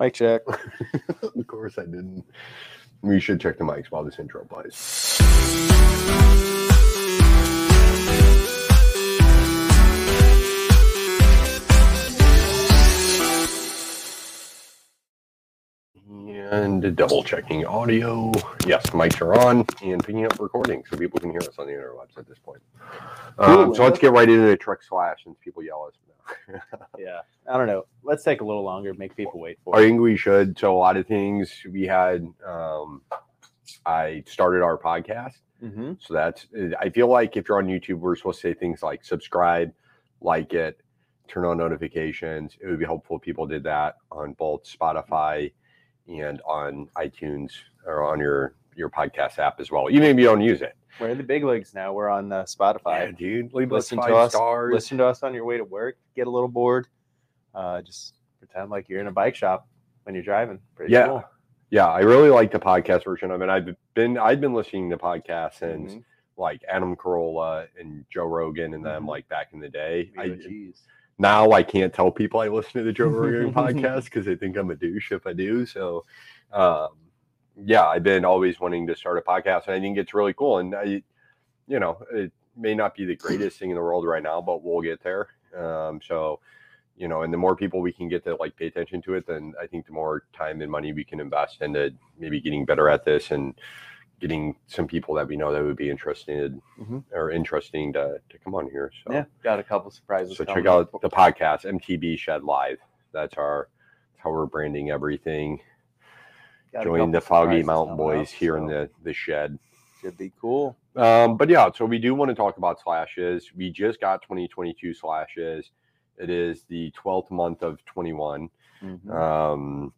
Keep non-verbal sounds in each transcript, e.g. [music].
Mic check. [laughs] of course I didn't. We should check the mics while this intro plays. And double checking audio. Yes, mics are on and picking up recording so people can hear us on the interwebs at this point. Um, so let's get right into the Trek slash since people yell us. Yeah. [laughs] I don't know. Let's take a little longer. Make people wait for I it. think we should. So a lot of things we had. Um, I started our podcast, Mm-hmm. so that's. I feel like if you're on YouTube, we're supposed to say things like subscribe, like it, turn on notifications. It would be helpful if people did that on both Spotify and on iTunes or on your your podcast app as well. Even if you don't use it, We're in the big leagues now. We're on uh, yeah, Spotify. dude, leave Listen us to us. stars. Listen to us on your way to work. Get a little bored. Uh, just pretend like you're in a bike shop when you're driving. Pretty Yeah. cool. Yeah, I really like the podcast version of it. I've been I've been listening to podcasts since Mhm. like Adam Carolla and Joe Rogan and them Mhm. like back in the day. Oh, I, now I can't tell people I listen to the Joe Rogan [laughs] podcast because they think I'm a douche if I do. So, um, yeah, I've been always wanting to start a podcast, and I think it's really cool. And I, you know, it may not be the greatest thing in the world right now, but we'll get there. Um, so, you know, and the more people we can get to like pay attention to it, then I think the more time and money we can invest into maybe getting better at this and getting some people that we know that would be interested Mhm. or interesting to, to come on here. So Yeah. Got a couple surprises. so check out the podcast, MTB Shed Live. That's our that's how we're branding everything. Join the Foggy Mountain Boys up, here in the the shed. Should be cool. Um, but yeah, so we do want to talk about slashes. We just got 2022 slashes. It is the 12th month of 21. Mhm. Um,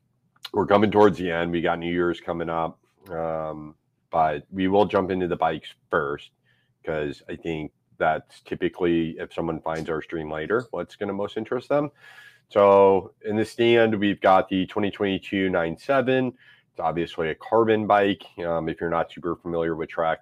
we're coming towards the end. We got New Year's coming up. Um, but we will jump into the bikes first because I think that's typically if someone finds our stream later, what's going to most interest them. So in the stand, we've got the 2022 97. It's obviously a carbon bike. Um, if you're not super familiar with Trek,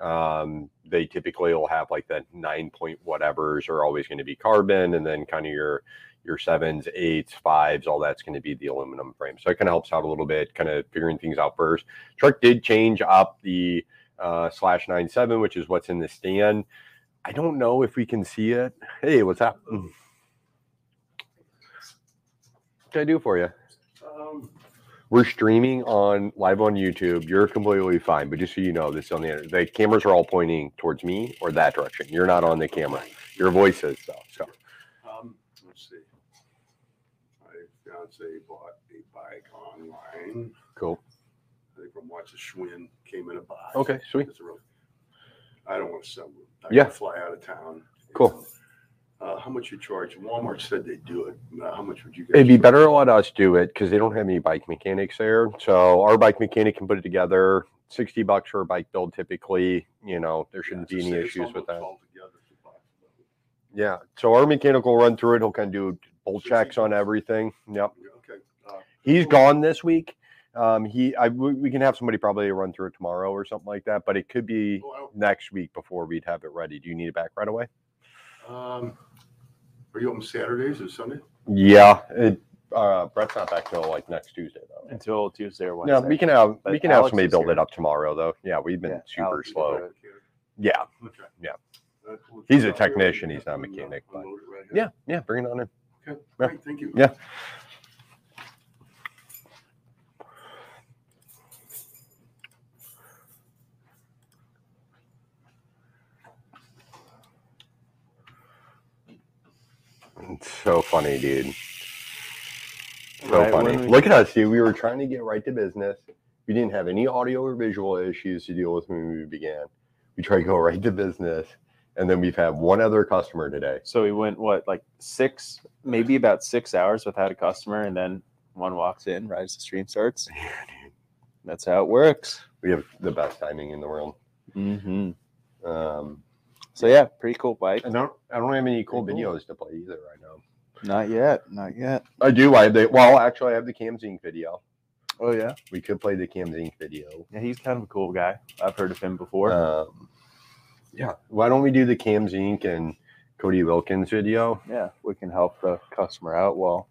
um, they typically will have like the nine point whatevers are always going to be carbon, and then kind of your your sevens, eights, fives, all that's going to be the aluminum frame. So it kind of helps out a little bit, kind of figuring things out first. Trek did change up the uh, slash nine seven, which is what's in the stand. I don't know if we can see it. Hey, what's up? What can I do for you? Um, We're streaming on live on YouTube. You're completely fine, but just so you know, this is on the. The cameras are all pointing towards me or that direction. You're not on the camera. Your voice is though. So um, let's see. My fiance bought a bike online. cool. I think from Watch Schwinn came in a box. Okay, sweet. It's a real, I don't want to sell them. I Yeah. fly out of town. Cool. Uh, how much you charge? Walmart said they'd do it. Uh, how much would you guys? It'd be charge? better to let us do it because they don't have any bike mechanics there. So our bike mechanic can put it together. Sixty bucks for a bike build, typically. You know, there shouldn't it's be any issues with that. all together, it's a box. Yeah. So our mechanic will run through it. He'll kind of do bolt checks on everything. Yep. Yeah, Okay. Uh, He's gone this week. Um, he, I, we we can have somebody probably run through it tomorrow or something like that, but it could be next week before we'd have it ready. Do you need it back right away? Um, are you open Saturdays or Sunday? Yeah. It, uh, Brett's not back till like next Tuesday though. Until Tuesday or Wednesday. Yeah, we can have But we can have Alex somebody is build here. it up tomorrow though. Yeah, we've been Yeah, super Alex is slow. here. Yeah. Okay. Yeah. We'll He's a technician, he's not a mechanic, but- unload it right Yeah, here. yeah, bring it on in. Okay. Yeah. Great, thank you. Yeah. It's so funny, dude. So Right, funny. we- Look at us, dude. We were trying to get right to business. We didn't have any audio or visual issues to deal with when we began. We tried to go right to business, and then we've had one other customer today. So we went what like six, maybe about six hours without a customer, and then one walks in right as the stream starts. [laughs] Yeah, dude. That's how it works. We have the best timing in the world. Mm-hmm. Um, So yeah, pretty cool bike. I don't. I don't have any cool Pretty cool. videos to play either right now. Not yet, not yet. I do. I have the. Well, actually, I have the Cam Zink video. Oh yeah, We could play the Cam Zink video. yeah. He's kind of a cool guy. I've heard of him before. Um, yeah. Why don't we do the Cam Zink and Cody Wilkins video? yeah, we can help the customer out while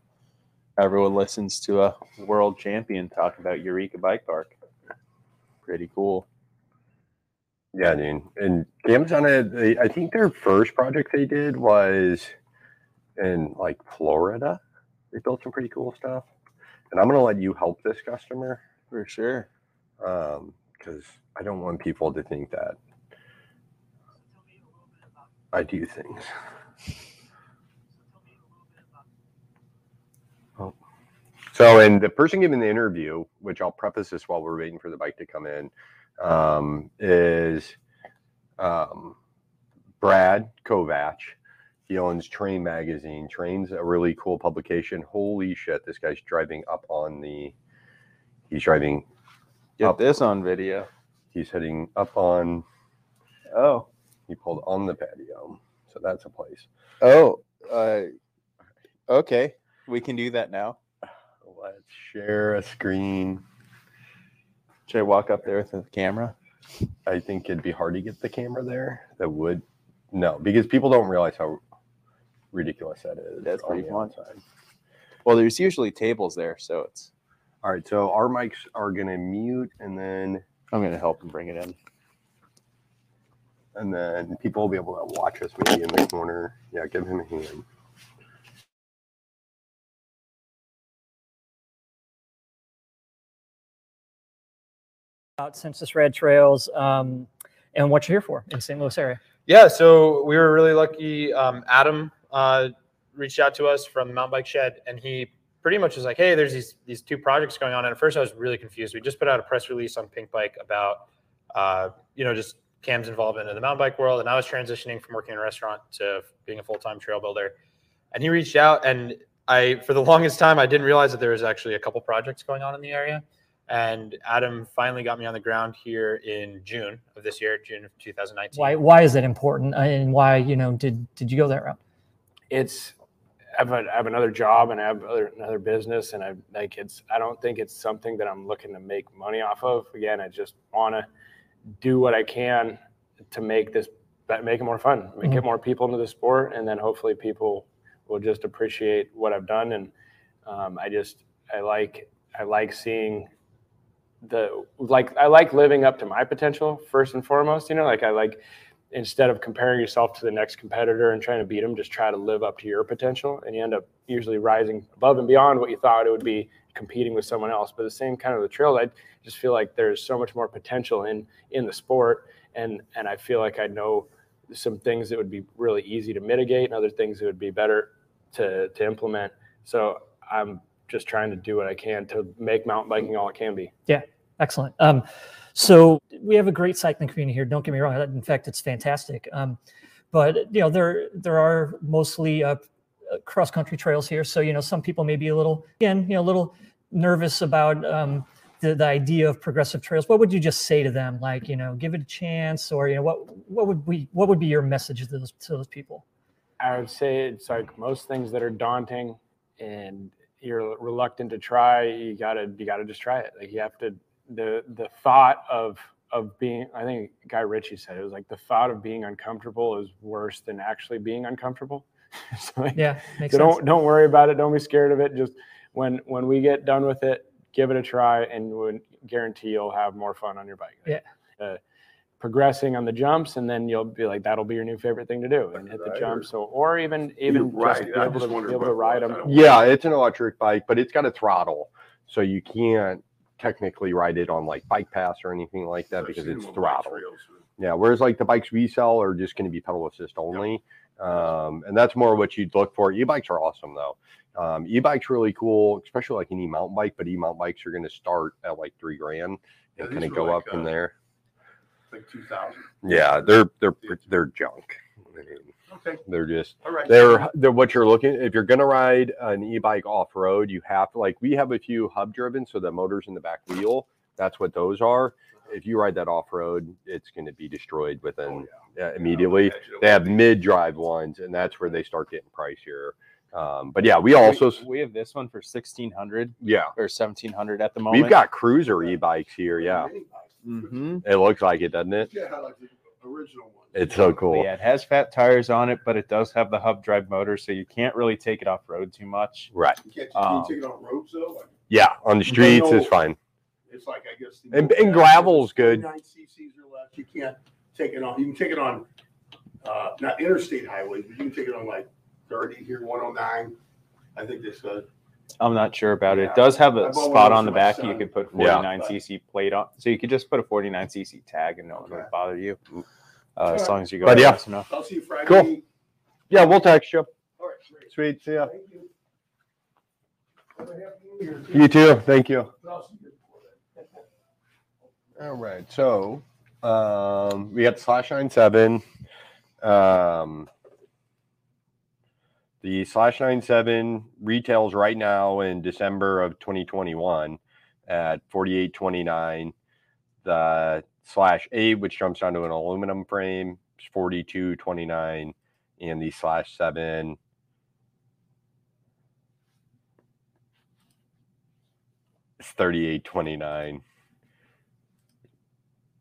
everyone listens to a world champion talk about Eureka Bike Park. Pretty cool. Yeah, dude. And Amazon they- I think their first project they did was in like Florida. They built some pretty cool stuff. And I'm gonna let you help this customer For sure. Um, because I don't want people to think that I do things. Oh. So, and the person giving the interview, which I'll preface this while we're waiting for the bike to come in, um, is um, Brad Kovach. He owns Train Magazine. Train's a really cool publication. Holy shit, this guy's driving up on the. He's driving. Get Up. this on video. He's heading up on. Oh. He pulled on the patio, so that's a place. Oh. Uh, okay. We can do that now. Let's share a screen. Should I walk up there with the camera? I think it'd be hard to get the camera there. That would no, because people don't realize how ridiculous that is. That's pretty fun. Well, there's usually tables there, so it's. All right, so our mics are gonna mute, and then I'm gonna help him bring it in. and then people will be able to watch us maybe in the corner. Yeah, give him a hand. About Sensus RAD Trails um, and what you're here for in St. Louis area. Yeah, so we were really lucky. Um, Adam uh, reached out to us from the Mountain Bike Shed, and he pretty much was like, "Hey, there's these these two projects going on." And at first, I was really confused. We just put out a press release on Pinkbike about, uh, you know, just Cam's involvement in the mountain bike world, and I was transitioning from working in a restaurant to being a full time trail builder. And he reached out, and I, for the [laughs] longest time, I didn't realize that there was actually a couple projects going on in the area. And Adam finally got me on the ground here in June of this year, June of 2019. Why why is that important, Uh, and why you know did did you go that route? it's I have, a, I have another job and I have other, another business and I like it's I don't think it's something that I'm looking to make money off of. Again, I just want to do what I can to make this make it more fun, make get more people into the sport, and then hopefully people will just appreciate what I've done. And um, I just I like I like seeing the like I like living up to my potential first and foremost. You know, like I like instead of comparing yourself to the next competitor and trying to beat them, just try to live up to your potential, and you end up usually rising above and beyond what you thought it would be competing with someone else. But the same kind of the trail, I just feel like there's so much more potential in in the sport, and and I feel like I know some things that would be really easy to mitigate, and other things that would be better to to implement. So I'm just trying to do what I can to make mountain biking all it can be. Excellent. Um, so we have a great cycling community here. Don't get me wrong. In fact, it's fantastic. Um, but you know, there there are mostly uh, cross country trails here. So you know, some people may be a little again, you know, a little nervous about um, the the idea of progressive trails. What would you just say to them? Like, you know, give it a chance, or you know, what what would we what would be your message to those to those people? I would say it's like most things that are daunting and you're reluctant to try, you gotta you gotta just try it. Like you have to the the thought of of being I think Guy Ritchie said it was like the thought of being uncomfortable is worse than actually being uncomfortable. [laughs] so like, Yeah, makes so sense. don't don't worry about it. Don't be scared of it. Just when when we get done with it, give it a try, and we'll guarantee you'll have more fun on your bike. Yeah. Uh, progressing on the jumps, and then you'll be like, that'll be your new favorite thing to do, and hit the Right, or- jumps. So, or even even right, just be able just to, be able to ride was. I them. Yeah, it's an electric bike, but it's got a throttle, so you can't technically ride it on like bike pass or anything like that I've because it's throttle. Yeah, whereas like the bikes we sell are just going to be pedal assist only, um, and that's more what you'd look for. E-bikes are awesome though. Um, e-bikes really cool, especially like an e-mountain bike. But e-mountain bikes are going to start at like three grand and these kind of go like, up from uh, there. Like two thousand. Yeah, they're they're they're junk. I mean, Okay, They're just all right. they're they're what you're looking. If you're gonna ride an e-bike off road, you have to like we have a few hub driven, so the motors in the back wheel. That's what those are. If you ride that off road, it's going to be destroyed Oh, within yeah. uh, immediately. They have mid drive ones, and that's where they start getting pricier. Um, but yeah, we also we, we have this one for sixteen hundred yeah or seventeen hundred at the moment. we've got cruiser e-bikes here. Yeah, hmm it looks like it, doesn't it? Yeah, like the original ones. It's so cool. Yeah, it has fat tires on it, but it does have the hub drive motor, so you can't really take it off road too much. Right. You can't, Um, you take it on roads though. Like, Yeah, on the streets know- is fine. It's like I guess. the And- most and gravel's active good. 49 cc's or less. You can't take it on. You can take it on, uh, not interstate highways, but you can take it on like thirty here, one hundred nine. I think this uh I'm not sure about it. Yeah. It does have a spot on the for my back you son. could put 49cc plate on, so you could just put a 49cc tag and no one Okay. would bother you. Uh, as long as you go But yeah. fast enough. I'll see you Friday. Cool. Yeah, we'll text you. All right, great. Sweet. See ya. Thank you. Have a happy New Year. You too. Thank you. I'll see you before then. [laughs] All right. So um, we got slash nine seven. Um, the slash nine seven retails right now in December of 2021 at 48.29. The slash eight, which jumps down to an aluminum frame, is 42.29, and the slash seven. is 38.29.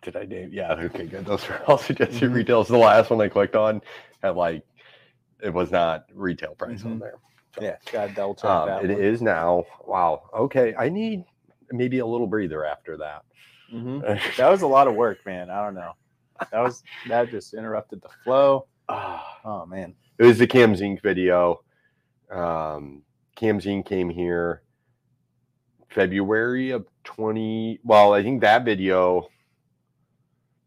Did I name? Yeah. Okay. Good. Those are all [laughs] suggested Mhm. retails. The last one I clicked on had like it was not retail price on Mhm. there. Yeah, gotta double check Um, it one. is now. Wow. Okay. I need maybe a little breather after that. Mhm. [laughs] That was a lot of work, man. I don't know. That was that just interrupted the flow. Ah, Oh man. it was the Cam Zink video. Um, Cam Zink came here February of 20. Well, I think that video,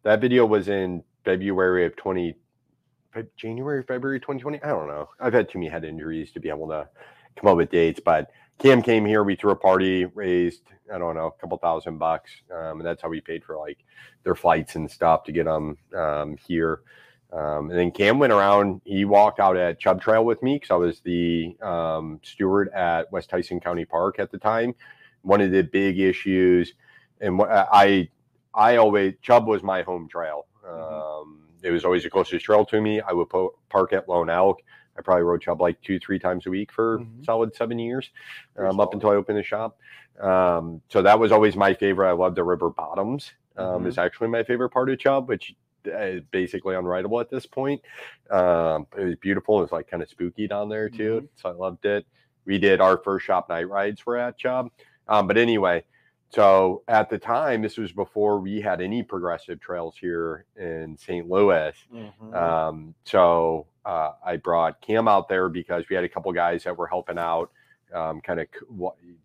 that video was in February of 20, January, February 2020. I don't know. I've had too many head injuries to be able to come up with dates, but Cam came here. We threw a party, raised, I don't know, a couple thousand bucks. Um, and that's how we paid for like their flights and stuff to get them um, here. Um, and then Cam went around. He walked out at Chubb Trail with me because I was the um, steward at West Tyson County Park at the time. One of the big issues, and what I I always Chubb was my home trail. Um, it was always the closest trail to me. I would po- park at Lone Elk. I probably rode Chubb like two, three times a week for Mhm. solid seven years, um, up until I opened the shop. Um, so that was always my favorite. I love the river bottoms. Um, Mhm. Is actually my favorite part of Chubb, which is basically unrideable at this point. Um, it was beautiful. It was like kind of spooky down there too, so I loved it. We did our first shop night rides for at Chubb. Um, but anyway, so at the time, this was before we had any progressive trails here in St. Louis. Mhm. Um, so uh, I brought Cam out there because we had a couple guys that were helping out. Um, kind of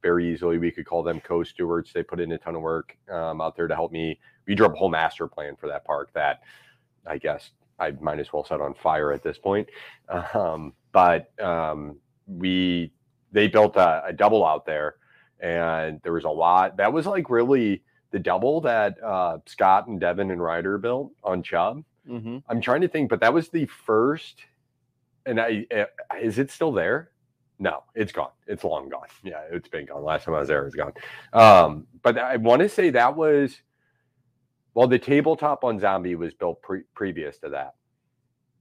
very easily, we could call them co-stewards. They put in a ton of work um, out there to help me. We drew up a whole master plan for that park that I guess I might as well set on fire at this point. [laughs] Um, but um, we they built a, a double out there, and there was a lot. That was like really the double that uh, Scott and Devin and Ryder built on Chubb. Mhm. I'm trying to think, but that was the first. And I uh, is it still there? No, it's gone. It's long gone. Yeah, it's been gone. Last time I was there, it was gone. Um, but I want to say that was well, the tabletop on Zombie was built pre- previous to that,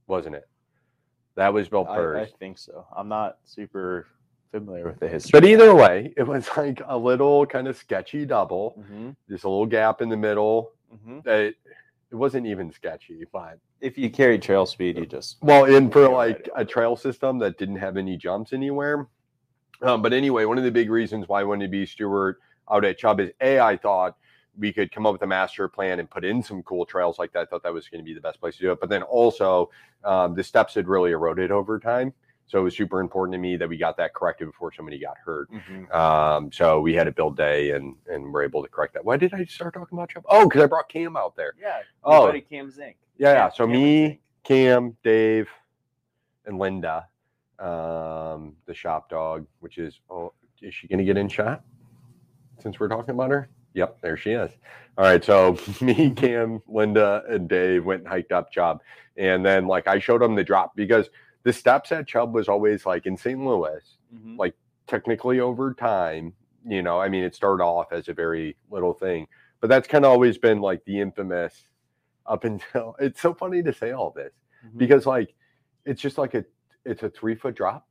wasn't it? That was built I, I think so. I'm not super familiar with the history. but either way, it was [laughs] like a little kind of sketchy double. Mhm. There's a little gap in the middle. Mhm. That it wasn't even sketchy, but If you carry trail speed, you just Well, in for like a trail system that didn't have any jumps anywhere. Um, but anyway, one of the big reasons why I wanted to be steward out at Chubb is a I thought we could come up with a master plan and put in some cool trails like that. I thought that was going to be the best place to do it. But then also, um, the steps had really eroded over time, so it was super important to me that we got that corrected before somebody got hurt. Mhm. Um, so we had a build day and and we're able to correct that. Why did I start talking about Chubb? Oh, because I brought Cam out there. Yeah. Oh. buddy Cam Zink. Yeah, yeah. So Cam me, Cam, Dave, and Linda, um, the shop dog, which is oh, is she gonna get in shot? Since we're talking about her? Yep, there she is. All right, so [laughs] me, Cam, Linda, and Dave went and hiked up Chubb, and then like I showed them the drop because the steps at Chubb was always like in St. Louis, Mhm. like technically over time, you know, I mean, it started off as a very little thing, but that's kind of always been like the infamous up until [laughs] it's so funny to say all this Mhm. because like it's just like a it's a three foot drop,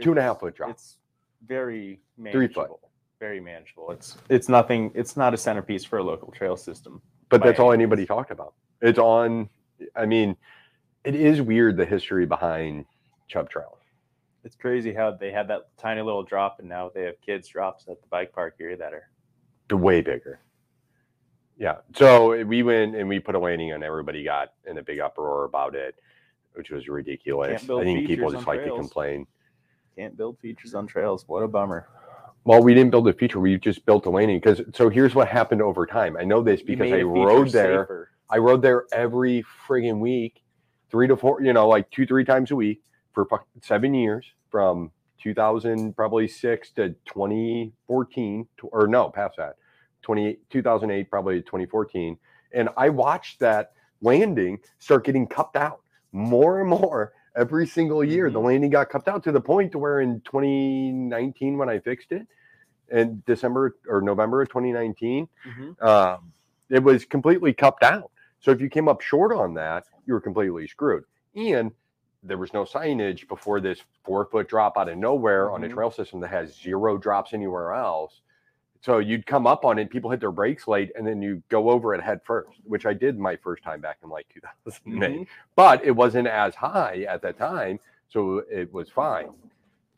two and a half foot drop. It's very Three foot. manageable. Very manageable. It's it's nothing. It's not a centerpiece for a local trail system. but that's all anybody talked about. It's on. I mean, it is weird the history behind Chubb Trail. It's crazy how they had that tiny little drop, and now they have kids drops at the bike park here that are way bigger. Yeah. So eh, we went and we put a landing and everybody got in a big uproar about it, which was ridiculous. I think people just like to complain. can't build features on trails. What a bummer. Well, we didn't build a feature. We just built a landing because so here's what happened over time. I know this because I rode there. safer. I rode there every friggin' week, three to four, you know, like two, three times a week for seven years from 2000, probably six to 2014, to- or no, past that, 20, 2008, probably 2014. And I watched that landing start getting cupped out more and more every single year. The landing got cupped out to the point to where in 2019, when I fixed it, in December or November of 2019, Mhm. um, it was completely cupped out. So if you came up short on that, you were completely screwed. And there was no signage before this four foot drop out of nowhere on a Mhm. trail system that has zero drops anywhere else. So you'd come up on it, people hit their brakes late, and then you go over it head first, which I did my first time back in like 2008. Mhm. But it wasn't as high at that time, so it was fine.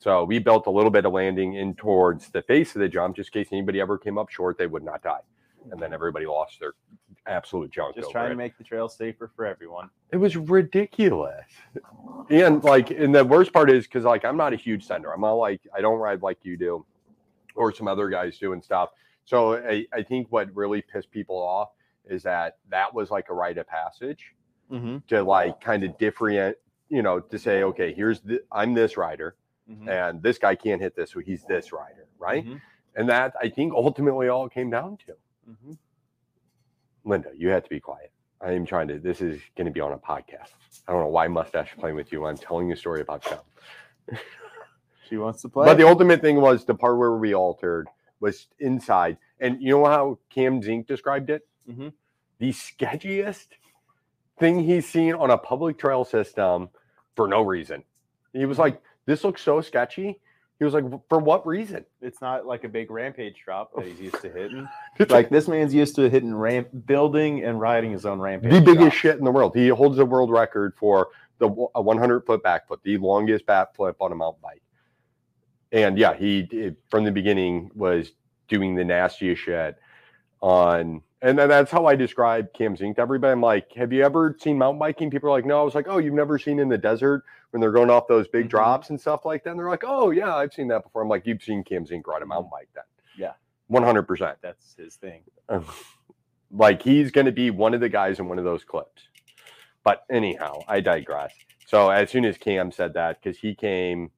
So we built a little bit of landing in towards the face of the jump, just in case anybody ever came up short, they would not die. And then everybody lost their absolute junk. Just trying it. to make the trail safer for everyone. It was ridiculous. And like, and the worst part is because like I'm not a huge sender. I'm not like I don't ride like you do, or some other guys do and stuff. So I, I think what really pissed people off is that that was like a rite of passage Mm-hmm. to like kind of different, you know, to say, okay, here's the I'm this rider, Mm-hmm. and this guy can't hit this, so he's this rider, right? Mhm. And that I think ultimately all came down to. Mm-hmm. Linda, you have to be quiet. I am trying to. This is going to be on a podcast. I don't know why mustache is playing with you. I'm telling you a story about Chubb. [laughs] She wants to play. But the ultimate thing was the part where we altered was inside, and you know how Cam Zink described it? Mhm. The sketchiest thing he's seen on a public trail system for no reason. He was like, "This looks so sketchy." He was like, "For what reason?" it's not like a big rampage drop that he's used to hitting. [laughs] Like this man's used to hitting ramp, building and riding his own rampage. the biggest shit in the world. He holds the world record for the w- a 100 foot backflip, the longest backflip on a mountain bike. And yeah, he did, from the beginning was doing the nastiest shit on, and then that's how I describe Cam Zink to everybody. I'm like, have you ever seen mountain biking? People are like, no. I was like, oh, you've never seen in the desert when they're going off those big Mhm. drops and stuff like that. And they're like, oh yeah, I've seen that before. I'm like, you've seen Cam Zink ride a mountain bike then? Yeah. 100 percent. That's his thing. [laughs] like he's going to be one of the guys in one of those clips. But anyhow, I digress. So as soon as Cam said that, because he came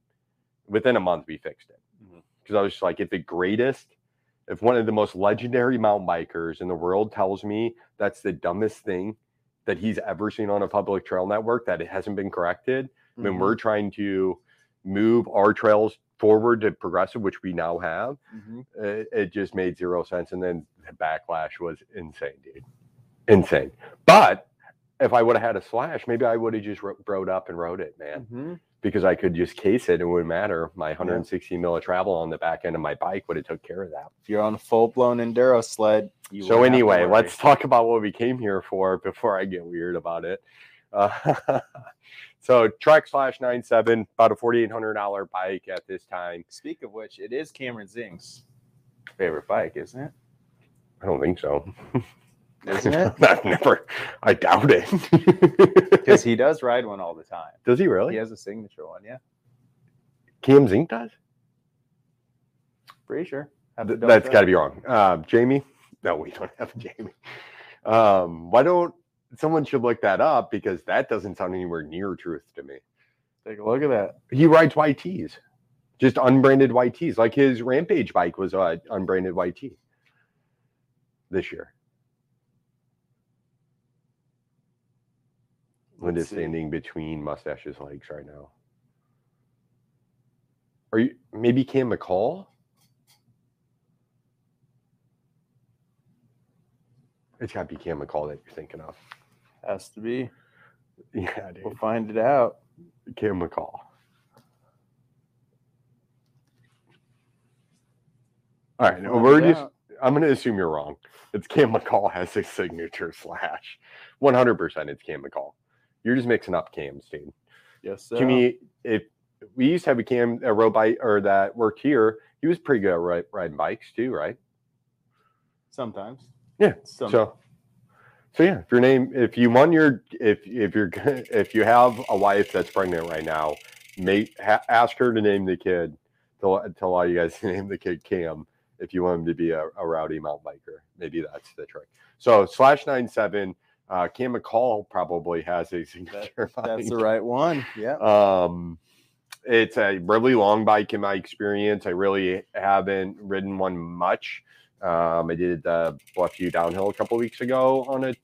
within a month, we fixed it. Because I was just like, if the greatest, if one of the most legendary mountain bikers in the world tells me that's the dumbest thing that he's ever seen on a public trail network, that it hasn't been corrected, when Mhm. we're trying to move our trails forward to progressive, which we now have, Mhm. it, it just made zero sense. And then the backlash was insane, dude. Insane. But if I would have had a slash, maybe I would have just wrote, rode up and wrote it, man, Mhm. Because I could just case it. It wouldn't matter. My 160 mil of travel on the back end of my bike would have took care of that. If you're on a full blown enduro sled, you so wouldn't have to anyway, let's talk about what we came here for before I get weird about it. Uh, [laughs] so Trek slash 97, about a $4,800 bike at this time. Speak of which, it is Cameron Zink's favorite bike, isn't it? I don't think so. [laughs] Isn't [laughs] it? [laughs] I've never. I doubt it. [laughs] Because he does ride one all the time. does he really? He has a signature one, yeah. Cam Zink does. Pretty sure. Th- That's got to be wrong. Uh, Jamie? No, we don't have Jamie. Um, why don't someone should look that up because that doesn't sound anywhere near truth to me. Take a look at that. He rides YTs, just unbranded YTs. Like his Rampage bike was uh, unbranded YT this year. Linda's standing between mustache's legs right now. Are you maybe Cam McCaul? It's got to be Cam McCaul that you're thinking of. Has to be. Yeah, dude. We'll find it out. Cam McCaul. All right, Find we're just. I'm going to assume you're wrong. It's Cam McCaul has a signature slash. 100% it's Cam McCaul. You're just mixing up cams, dude. Yes, sir. Jimmy, if we used to have a cam a road bike or that worked here, he was pretty good at ri- riding bikes too, right? Sometimes. Yeah, Some, So, so yeah, if your name, if you want your, if if you're [laughs] if you have a wife that's pregnant right now, make ha, ask her to name the kid. Tell tell all you guys [laughs] to name the kid Cam if you want him to be a, a rowdy mountain biker. Maybe that's the trick. So slash nine seven. Uh, Cam McCaul probably has a [laughs] signature. [laughs] that's bike. the right one. Yeah. Um, it's a really long bike in my experience. I really haven't ridden one much. Um, I did the Bluffview downhill a couple weeks ago on a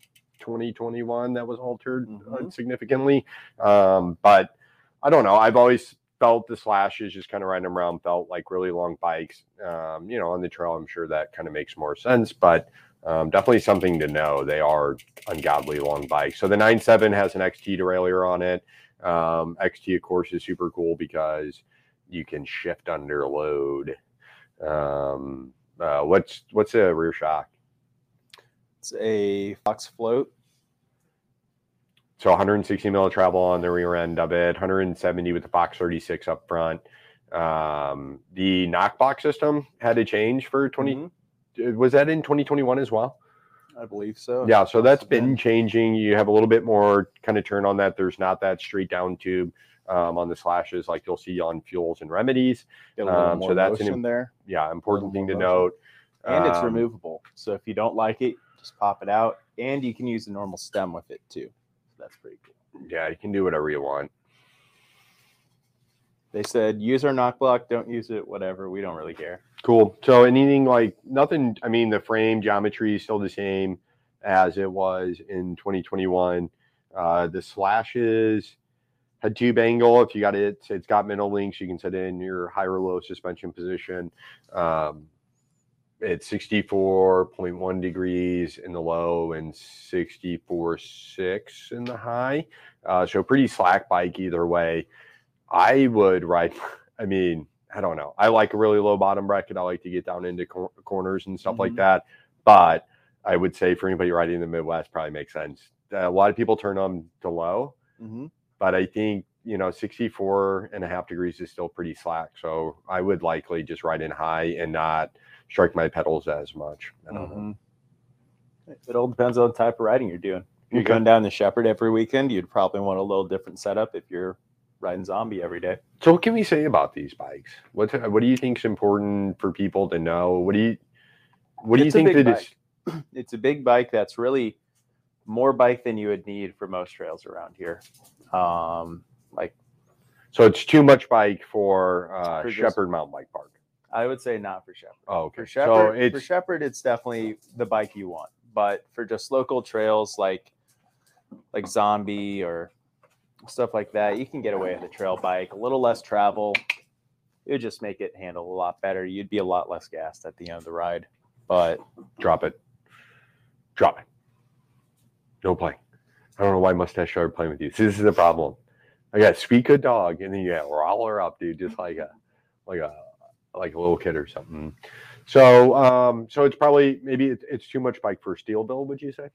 2021 that was altered uh, Mhm. significantly. Um, but I don't know. I've always felt the slashes just kind of riding them around felt like really long bikes. Um, you know, on the trail, I'm sure that kind of makes more sense, but um, definitely something to know. They are ungodly long bikes. So the 9.7 has an XT derailleur on it. Um, XT, of course, is super cool because you can shift under load. Um, uh, what's what's a rear shock? It's a Fox float. So 160 mil of travel on the rear end of it, 170 with the Fox 36 up front. Um, the knock block system had to change for 20. Mhm. Was that in 2021 as well? I believe so. Yeah, so that's been. changing. You have a little bit more kind of turn on that. There's not that straight down tube um, on the slashes like you'll see on fuels and remedies. Get a little um, so that's an there. Yeah, important thing to more note. And it's Um, removable. So if you don't like it, just pop it out. And you can use a normal stem with it too. So that's pretty cool. Yeah, you can do whatever you want. They said use our knock block, don't use it, whatever. We don't really care. Cool. So anything like nothing. I mean, the frame geometry is still the same as it was in 2021. Uh, the slashes had tube angle. If you got it, it's got Mino Links. You can set in your high or low suspension position. Um, it's 64.1 degrees in the low and 64.6 in the high. Uh, so pretty slack bike either way. I would ride. [laughs] I mean, I don't know. I like a really low bottom bracket. I like to get down into cor- corners and stuff like Mhm. that. But I would say for anybody riding in the Midwest, probably makes sense. a lot of people turn them to low, Mm-hmm. but I think you know 64 and a half degrees is still pretty slack. So I would likely just ride in high and not strike my pedals as much. I don't. Mm-hmm. It all depends on the type of riding you're doing. If you're Okay. going down the Shepherd every weekend, you'd probably want a little different setup if you're riding zombie every day. So what can we say about these bikes? What what do you think is important for people to know? What do you what do you It's think that is bike. [clears throat] It's a big bike that's really more bike than you would need for most trails around here. Um, like so it's too much bike for uh For Shepherd Mountain Bike Park. I would say not for Shepherd. Oh, okay. For so it's for Shepherd, it's definitely the bike you want. But for just local trails like like Zombie or stuff like that, you can get away with a trail bike. A little less travel, it would just make it handle a lot better. You'd be a lot less gassed at the end of the ride. But drop it. Drop it. No play. I don't know why Mustache started playing with you. See, this is the problem. I got sweet good dog, and then you got roll her up, dude, just like a like a like a little kid or something. So um so it's probably maybe it, it's too much bike for Steelville, would you say?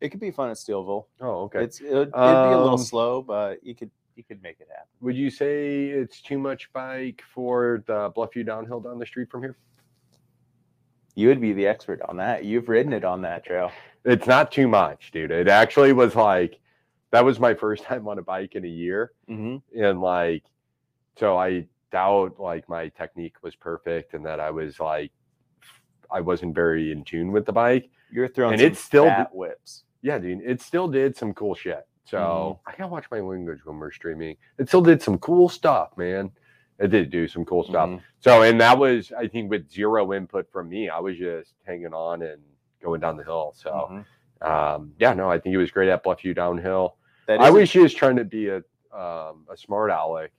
It could be fun at Steelville. Oh, okay. It's it would, it'd be a little Um, slow, but you could you could make it happen. would you say it's too much bike for the Bluffview downhill down the street from here? You would be the expert on that. You've ridden it on that trail. It's not too much, dude. It actually was like that was my first [laughs] time on a bike in a year. Mm-hmm. and like so i doubt like my technique was perfect and that i was like i wasn't very in tune with the bike You're throwing And some it's still whips. Yeah dude it still did some cool shit so Mm-hmm. i gotta watch my language when we're streaming it still did some cool stuff man it did do some cool stuff Mhm. so and that was i think with zero input from me i was just hanging on and going down the hill so Mhm. um yeah no i think it was great at Bluffview downhill I was just trying to be a um, a smart aleck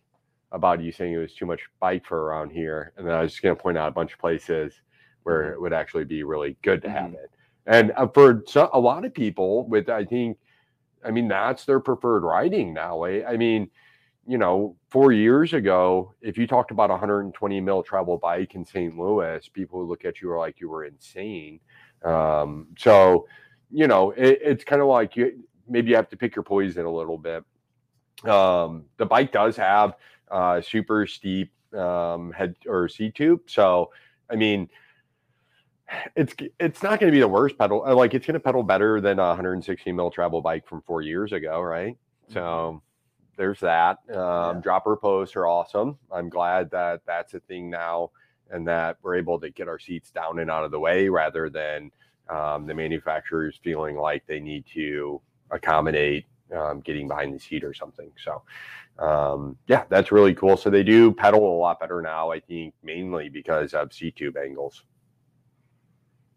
about you saying it was too much bike for around here, and then I was just going to point out a bunch of places where Mhm. it would actually be really good to have Mhm. it. And uh, for a lot of people, with I think, I mean that's their preferred riding now. eh? I mean, you know, four years ago, if you talked about a 120 mil travel bike in St. Louis, people would look at you like you were insane. Um, so, you know, it, it's kind of like you maybe you have to pick your poison a little bit. Um, the bike does have uh, super steep um, head or seat tube, so I mean, it's it's not going to be the worst pedal. uh, Like it's going to pedal better than a 160 mil travel bike from four years ago, right? So there's that. Um, Yeah. Dropper posts are awesome. I'm glad that that's a thing now, and that we're able to get our seats down and out of the way rather than um, the manufacturers feeling like they need to accommodate um, getting behind the seat or something. So, um, yeah, that's really cool. So they do pedal a lot better now, I think, mainly because of seat tube angles.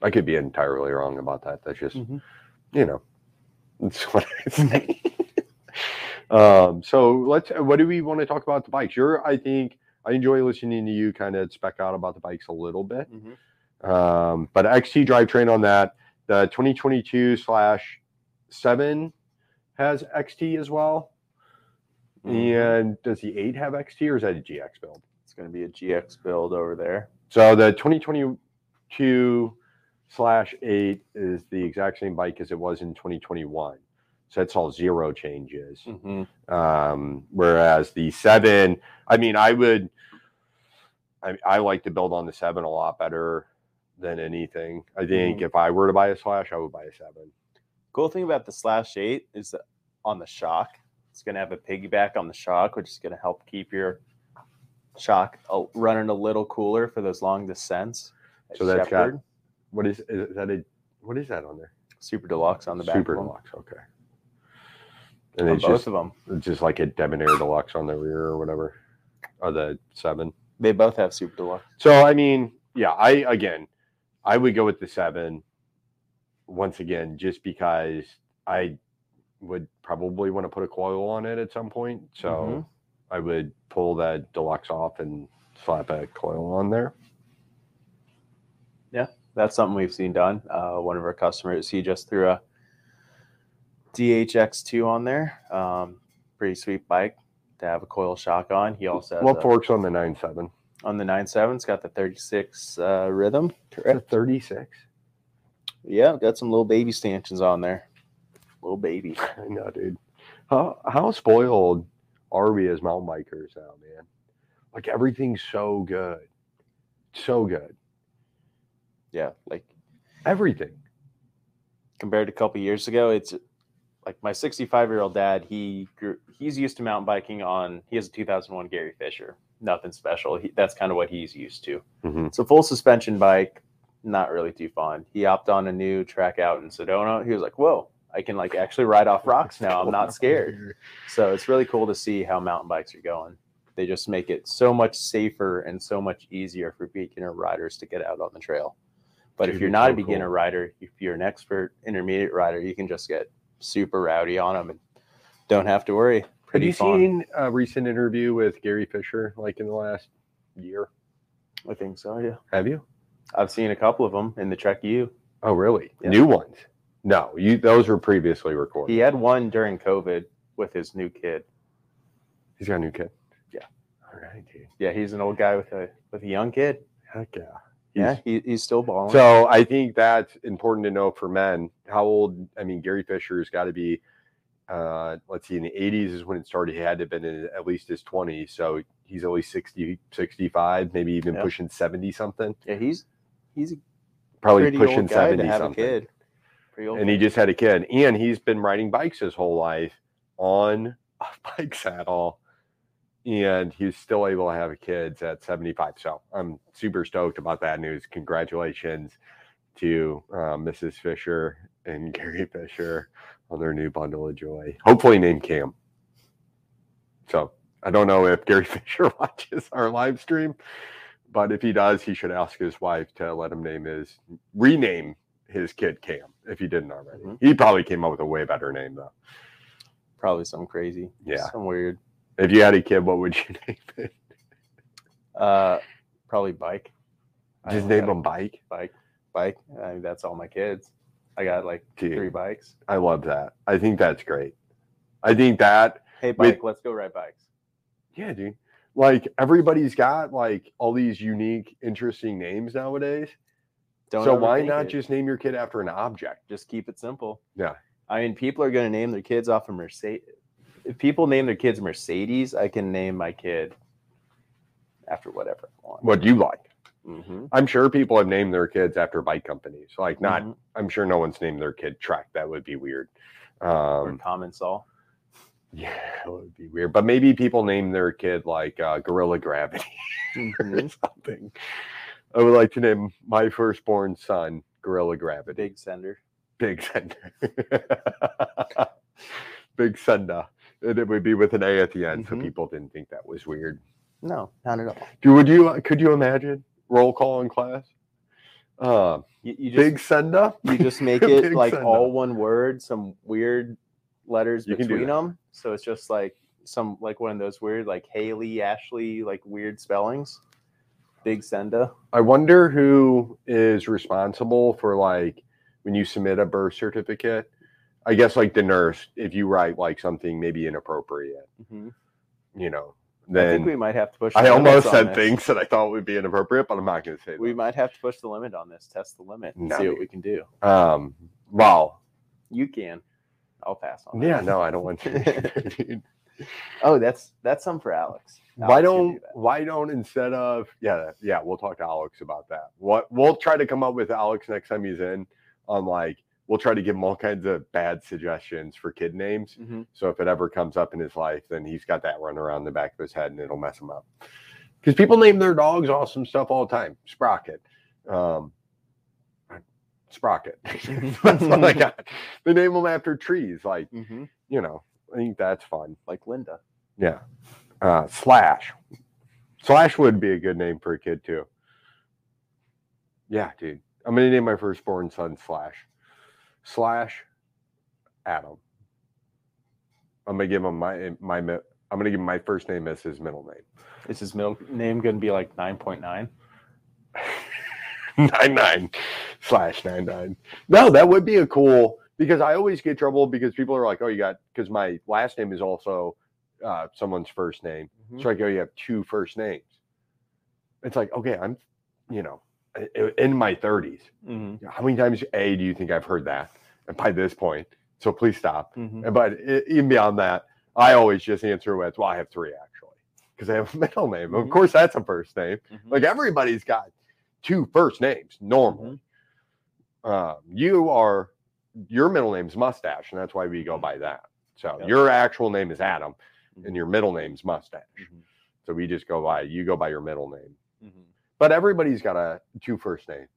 I could be entirely wrong about that. That's just, Mhm. you know, [laughs] that's what I say. um, so let's, what do we want to talk about the bikes? You're, I think, I enjoy listening to you kind of spec out about the bikes a little bit. Mhm. Um, but XT drivetrain on that, the 2022 slash seven has XT as well. Mhm. And does the eight have XT or is that a GX build? It's going to be a GX build over there. So the 2022 slash eight is the exact same bike as it was in 2021. So that's all zero changes. Mhm. Um, whereas the seven, I mean, I would, I, I like to build on the seven a lot better than anything. I think if I were to buy a slash, I would buy a seven. Cool thing about the Slash 8 is that on the shock, it's going to have a piggyback on the shock, which is going to help keep your shock running a little cooler for those long descents. So that's got- Shepherd. What is, is that a, what is that on there? Super Deluxe on the back. Super deluxe. Okay. And On it's both just, of them. it's just like a debonair deluxe on the rear or whatever, or the seven. They both have Super Deluxe. So I mean, yeah, I again, I would go with the seven. Once again, just because I would probably want to put a coil on it at some point, so Mhm. I would pull that deluxe off and slap a coil on there. That's something we've seen done. Uh, one of our customers, he just threw a DHX2 on there. Um, pretty sweet bike to have a coil shock on. He also has What forks on the nine seven? on the 97. It's got the 36 uh, rhythm. Correct. Thirty six. Yeah, got some little baby stanchions on there. Little baby. [laughs] I know, dude. How how spoiled are we as mountain bikers now, man? Like everything's so good, so good. Yeah, like Everything. compared to a couple years ago, it's like my 65 year old dad. He grew, he's used to mountain biking on. He has a 2001 Gary Fisher. Nothing special. He, that's kind of what he's used to. Mhm. It's a full suspension bike. Not really too fun. He opted on a new track out in Sedona. He was like, "Whoa, I can like actually ride off rocks now. I'm not scared." So it's really cool to see how mountain bikes are going. They just make it so much safer and so much easier for beginner riders to get out on the trail. But if you're not so a beginner cool. rider, if you're an expert intermediate rider, you can just get super rowdy on them and don't have to worry. Pretty Have you fun. seen a recent interview with Gary Fisher, like in the last year? I think so. Yeah, Have you? I've seen a couple of them in the Trek U. Oh, really? Yeah. New ones? No, you. Those were previously recorded. He had one during COVID with his new kid. He's got a new kid. Yeah. All right, dude. Yeah, he's an old guy with a with a young kid. Heck yeah. Yeah, He's- he, he's still balling. So I think that's important to know for men. How old? I mean, Gary Fisher's got to be. Uh, let's see, in the 80s is when it started. He had to have been in at least his 20s. So he's at least 60, 65, maybe even Yeah. pushing 70 something. yeah, he's he's Probably pushing old guy 70 to have something. a kid. Pretty old. and he just had a kid and he's been riding bikes his whole life on [laughs] a bike saddle and he's still able to have kids at 75 so i'm super stoked about that news congratulations to uh, mrs fisher and [laughs] gary fisher on their new bundle of joy hopefully named cam so i don't know if gary [laughs] fisher watches our live stream but if he does he should ask his wife to let him name his rename his kid Cam if he didn't already. Mhm. He probably came up with a way better name though. probably some crazy. Yeah. Some weird. If you had a kid, what would you [laughs] name it? Uh, probably bike. Just name a him Bike. bike. Bike. I mean, that's all my kids. I got like Dude, three bikes. I love that. I think that's great. I think that Hey, With- bike. let's go ride bikes. yeah, dude. Like everybody's got like all these unique, interesting names nowadays. Don't so why not it. just name your kid after an object? just keep it simple? Yeah. I mean, people are going to name their kids off of Mercedes. If people name their kids Mercedes, I can name my kid after whatever I want. What do you like? Mhm. I'm sure people have named their kids after bike companies. Like, not. Mhm. I'm sure no one's named their kid Trek. That would be weird. or Um, Common Sol. yeah, it would be weird. But maybe people name their kid like uh, Gorilla Gravity [laughs] or Mhm. something. I would like to name my firstborn son Gorilla Gravity. Big sender. Big Sender. [laughs] Big Senda. And it would be with an A at the end, so Mhm. people didn't think that was weird. No, not at all. Do would you could you imagine roll call in class? Uh, You, you just Big Senda. you just [laughs] make it like Senda. all one word, some weird letters You between them. So it's just like some like one of those weird like Haley, Ashley, like weird spellings. Big Senda. I wonder who is responsible for like when you submit a birth certificate. I guess like the nurse, if you write like something maybe inappropriate, Mhm. you know, I think then we might have to push. I, almost said this. things that I thought would be inappropriate, but I'm not going to say We them. might have to push the limit on this. Test the limit. And No, see what we can do. Um, wow. You can. I'll pass on. that. Yeah, no, I don't want to. [laughs] [laughs] Oh, that's that's some for Alex. why Alex can don't do why don't instead of yeah yeah we'll talk to Alex about that. What we'll try to come up with Alex next time he's in on like we'll try to give him all kinds of bad suggestions for kid names. Mhm. So if it ever comes up in his life, then he's got that run around the back of his head and it'll mess him up. Because people name their dogs awesome stuff all the time. Sprocket. Um, Sprocket. [laughs] That's what I got. They name them after trees. Like, Mhm. you know, I think that's fun. Like Linda. Yeah. Uh, Slash. Slash would be a good name for a kid too. Yeah, dude. I'm gonna name my firstborn son Slash. Slash Adam. I'm gonna give him my my I'm gonna give him my first name as his middle name. Is his middle name to be like nine point nine? [laughs] nine nine slash nine nine. No, that would be a cool because I always get trouble because people are like, oh, you got because my last name is also uh, someone's first name. Mhm. So I go, you have two first names. It's like, okay, I'm, you know, in my 30s. Mm-hmm. How many times A do you think I've heard that? And by this point, so please stop. Mm-hmm. But even beyond that, I always just answer with, well, I have three actually, because I have a [laughs] middle name. Of Mhm. course, that's a first name. Mm-hmm. Like everybody's got two first names normally. Um, you are your middle name's Mustache, and that's why we go by that. So Yep. your actual name is Adam, and your middle name's Mustache. So we just go by you go by your middle name. But everybody's got a two first names.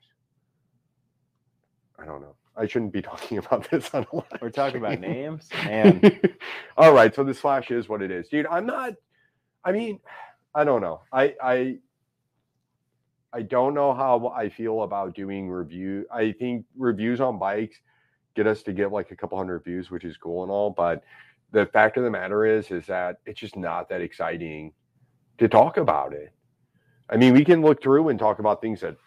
I don't know. I shouldn't be [laughs] talking about this on a live We're talking about names, man. [laughs] All right, so the slash is what it is, dude. I'm not. I mean, I don't know. I I I don't know how I feel about doing review. I think reviews on bikes get us to get like a couple hundred views, which is cool and all. But the fact of the matter is, is that it's just not that exciting to talk about it. I mean, we can look through and talk about things that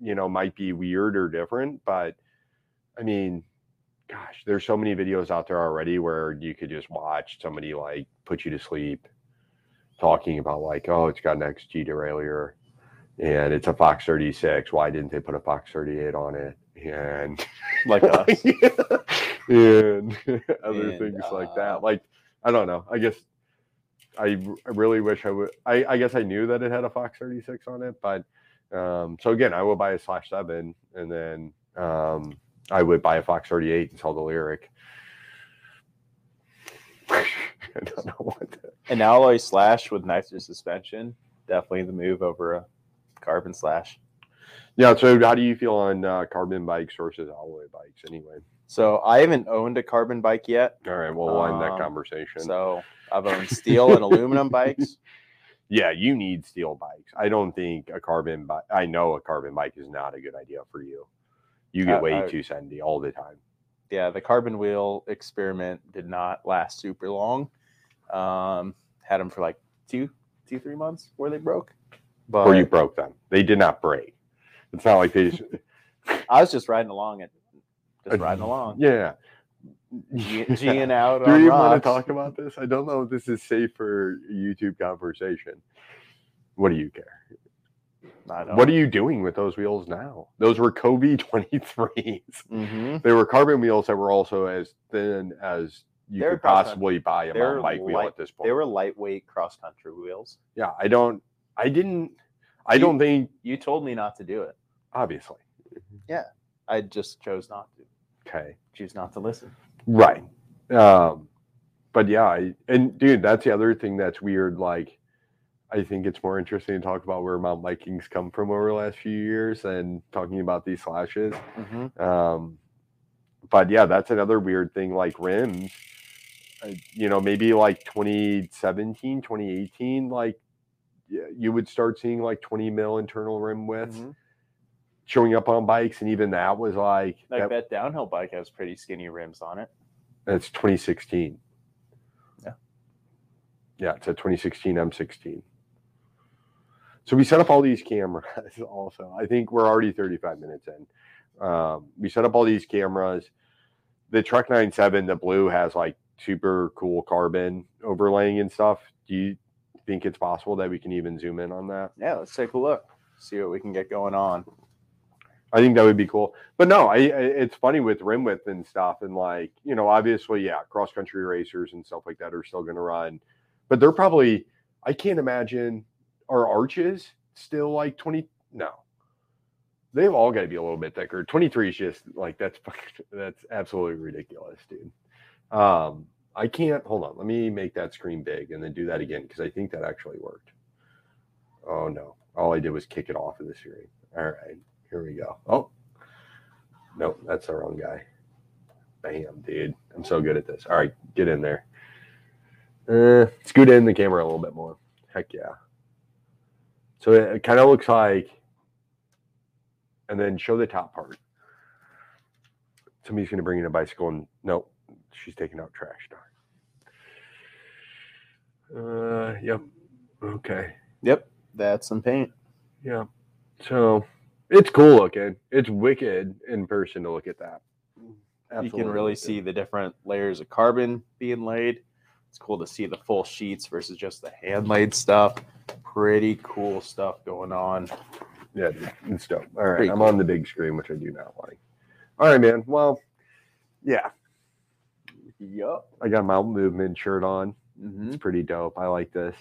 you know might be weird or different, but I mean, gosh, there's so many videos out there already where you could just watch somebody like put you to sleep talking about like, oh, it's got an XT derailleur and it's a Fox 36. Why didn't they put a Fox 38 on it? And [laughs] Like us. [laughs] and [laughs] other And, things like uh, that. Like, I don't know. I guess I, really wish I would. I, I guess I knew that it had a Fox 36 on it, but um, so again, I will buy a slash seven and then um, I would buy a Fox 38 and sell the Lyrik. [laughs] I don't know what An alloy slash with nicer suspension, definitely the move over a carbon slash. Yeah. So, how do you feel on uh, carbon bikes versus alloy bikes? Anyway. So I haven't owned a carbon bike yet. All right. We'll wind that Um, conversation. So I've owned steel and aluminum [laughs] bikes. yeah, you need steel bikes. I don't think a carbon bike. I know a carbon bike is not a good idea for you. You get Uh, way I- too sandy all the time. Yeah, the carbon wheel experiment did not last super long. Um, had them for like two, two, three months where they broke. But or you broke them. They did not break. It's not like they. Just, [laughs] I was just riding along it, just riding along, yeah. G- G'ing out [laughs] Do you want to talk about this? I don't know if this is safe for YouTube conversation. What do you care? What are you doing with those wheels now? Those were Kobe [laughs] 23s. hmm They were carbon wheels that were also as thin as you They're could possibly buy a mountain bike wheel at this point. They were lightweight cross country wheels. yeah, I don't, I didn't, I You- don't think, You told me not to do it. obviously. Yeah, I just chose not to. Okay. Choose not to listen. Right. Um, but yeah, I, and dude, that's the other thing that's weird. Like, I think it's more interesting to talk about where Mount biking's come from over the last few years than talking about these slashes. Mm-hmm. Um, but yeah, that's another weird thing. Like rims, uh, you know, maybe like 2017, 2018, like you would start seeing like 20 mil internal rim widths Mhm. Showing up on bikes, and even that was like Like that, that downhill bike has pretty skinny rims on it. that's 2016. Yeah. Yeah, it's a 2016 M16. So we set up all these cameras [laughs] also. I think we're already 35 minutes in. Um, we set up all these cameras. The Trek 97, the blue has like super cool carbon overlaying and stuff. Do you think it's possible that we can even zoom in on that? Yeah, let's take a look. See what we can get going on. I think that would be cool. But no, I, I it's funny with rim width and stuff, and like you know, obviously, yeah, cross country racers and stuff like that are still going to run, but they're probably. I can't imagine are arches still like twenty. No, they've all got to be a little bit thicker. Twenty three is just like that's [laughs] that's absolutely ridiculous, dude. Um, I can't hold on. Let me make that screen big and then do that again because I think that actually worked. Oh no! All I did was kick it off of the screen. All right. Here we go. Oh, nope, that's the wrong guy. Bam, dude. I'm so good at this. All right, get in there. Uh, scoot in the camera a little bit more. Heck yeah. So it, it kind of looks like, and then show the top part. Somebody's going to bring in a bicycle and nope, she's taking out trash. Darn. Uh, yep. Okay. Yep, that's some paint. Yeah. So it's cool looking. It's wicked in person to look at that. you can really see the different layers of carbon being laid. It's cool to see the full sheets versus just the hand laid stuff. Pretty cool stuff going on. Yeah, dude, it's dope. All right, Pretty I'm cool. on the big screen, which I do not like. All right, man. Well, yeah, Yup. I got my Movement shirt on. hmm It's pretty dope. I like this.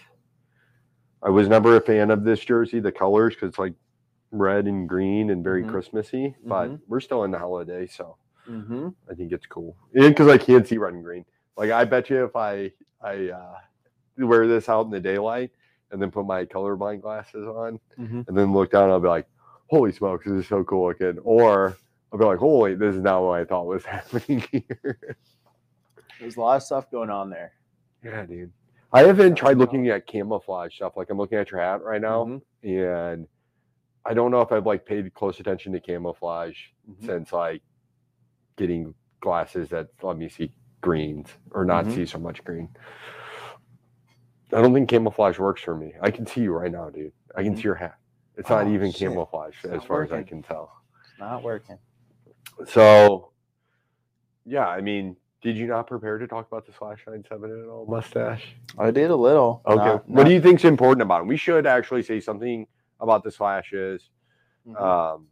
I was never a fan of this jersey, the colors, because it's like red and green and very Mhm. Christmassy. But Mhm. we're still in the holiday, so hmm I think it's cool. And because I can't see red and green. Like I bet you if I I uh, wear this out in the daylight and then put my colorblind glasses on hmm and then look down, I'll be like, "Holy smokes, this is so cool looking!" Or I'll be like, "Holy, this is not what I thought was [laughs] happening here." There's a lot of stuff going on there. yeah, dude. I haven't tried looking at camouflage stuff. Like I'm looking at your hat right now, Mhm. and I don't know if I've like paid close attention to camouflage Mhm. since like getting glasses that let me see greens or not Mhm. see so much green. I don't think camouflage works for me. I can see you right now, dude. I can Mhm. see your hat. It's not Oh, even shit. camouflage It's as not far as I can tell. It's not working. So, yeah, I mean, did you not prepare to talk about the slash nine seven at all, mustache? I did a little. Okay. Not- what do not- you think's important about it? We should actually say something about the slashes. Mhm. Um,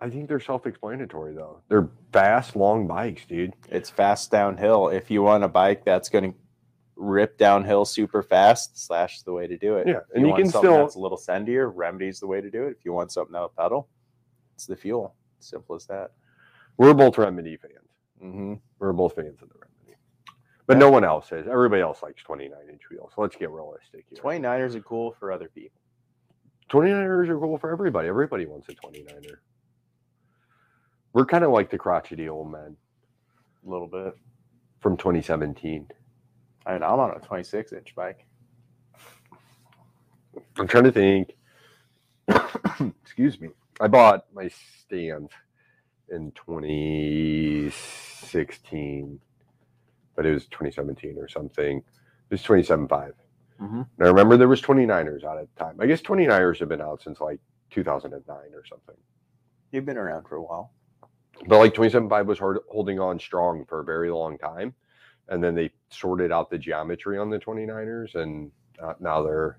I think they're self-explanatory though. They're fast, long bikes, dude. It's fast downhill. If you want a bike that's going to rip downhill super fast, slash is the way to do it. Yeah, If and you want can still- that's a little sendier, remedy's the way to do it. If you want something that'll pedal, it's the fuel. Simple as that. We're both Remedy fans. hmm We're both fans of the Remedy, but no one else is. Everybody else likes 29 inch wheels. So let's get realistic here. 29ers are cool for other people. 29ers are cool for everybody. Everybody wants a 29er. We're kind of like the crotchety old men A little bit. from 2017. I mean, I'm on a 26 inch bike. I'm trying to think. [coughs] Excuse me. I bought my stand in 2016, but it was 2017 or something. It was 27.5. Mm-hmm. And I remember there was 29ers out at the time. I guess 29ers have been out since like 2009 or something. You've been around for a while. But like 27.5 was hard, holding on strong for a very long time. And then they sorted out the geometry on the 29ers and uh, now they're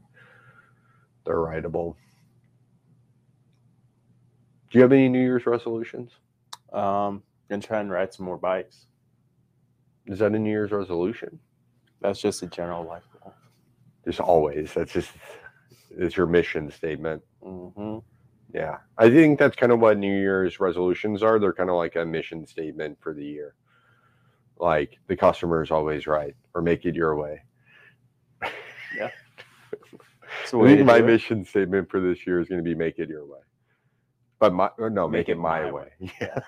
They're rideable. Do you have any New Year's resolutions? Um, gonna try and ride some more bikes. Is that a New Year's resolution? That's just a general life goal. Just always. That's just it's your mission statement. hmm Yeah. I think that's kind of what New Year's resolutions are. They're kind of like a mission statement for the year. Like the customer is always right or make it your way. Yeah. So I think my mission statement for this year is going to be make it your way. But my or no, make, it, my, way. [laughs] Yeah.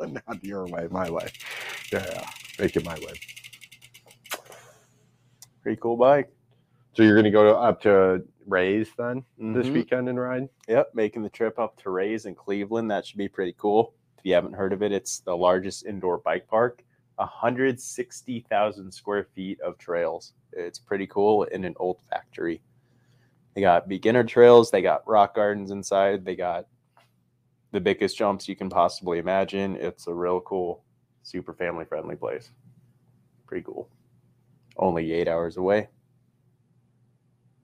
[laughs] Not your way, my way. Yeah. Make it my way. pretty cool bike. So you're going to go up to Ray's then this Mhm. weekend and ride? Yep, making the trip up to Ray's in Cleveland. That should be pretty cool. If you haven't heard of it, it's the largest indoor bike park. 160,000 square feet of trails. It's pretty cool in an old factory. They got beginner trails, they got rock gardens inside, they got the biggest jumps you can possibly imagine. It's a real cool, super family friendly place. Pretty cool. Only eight hours away.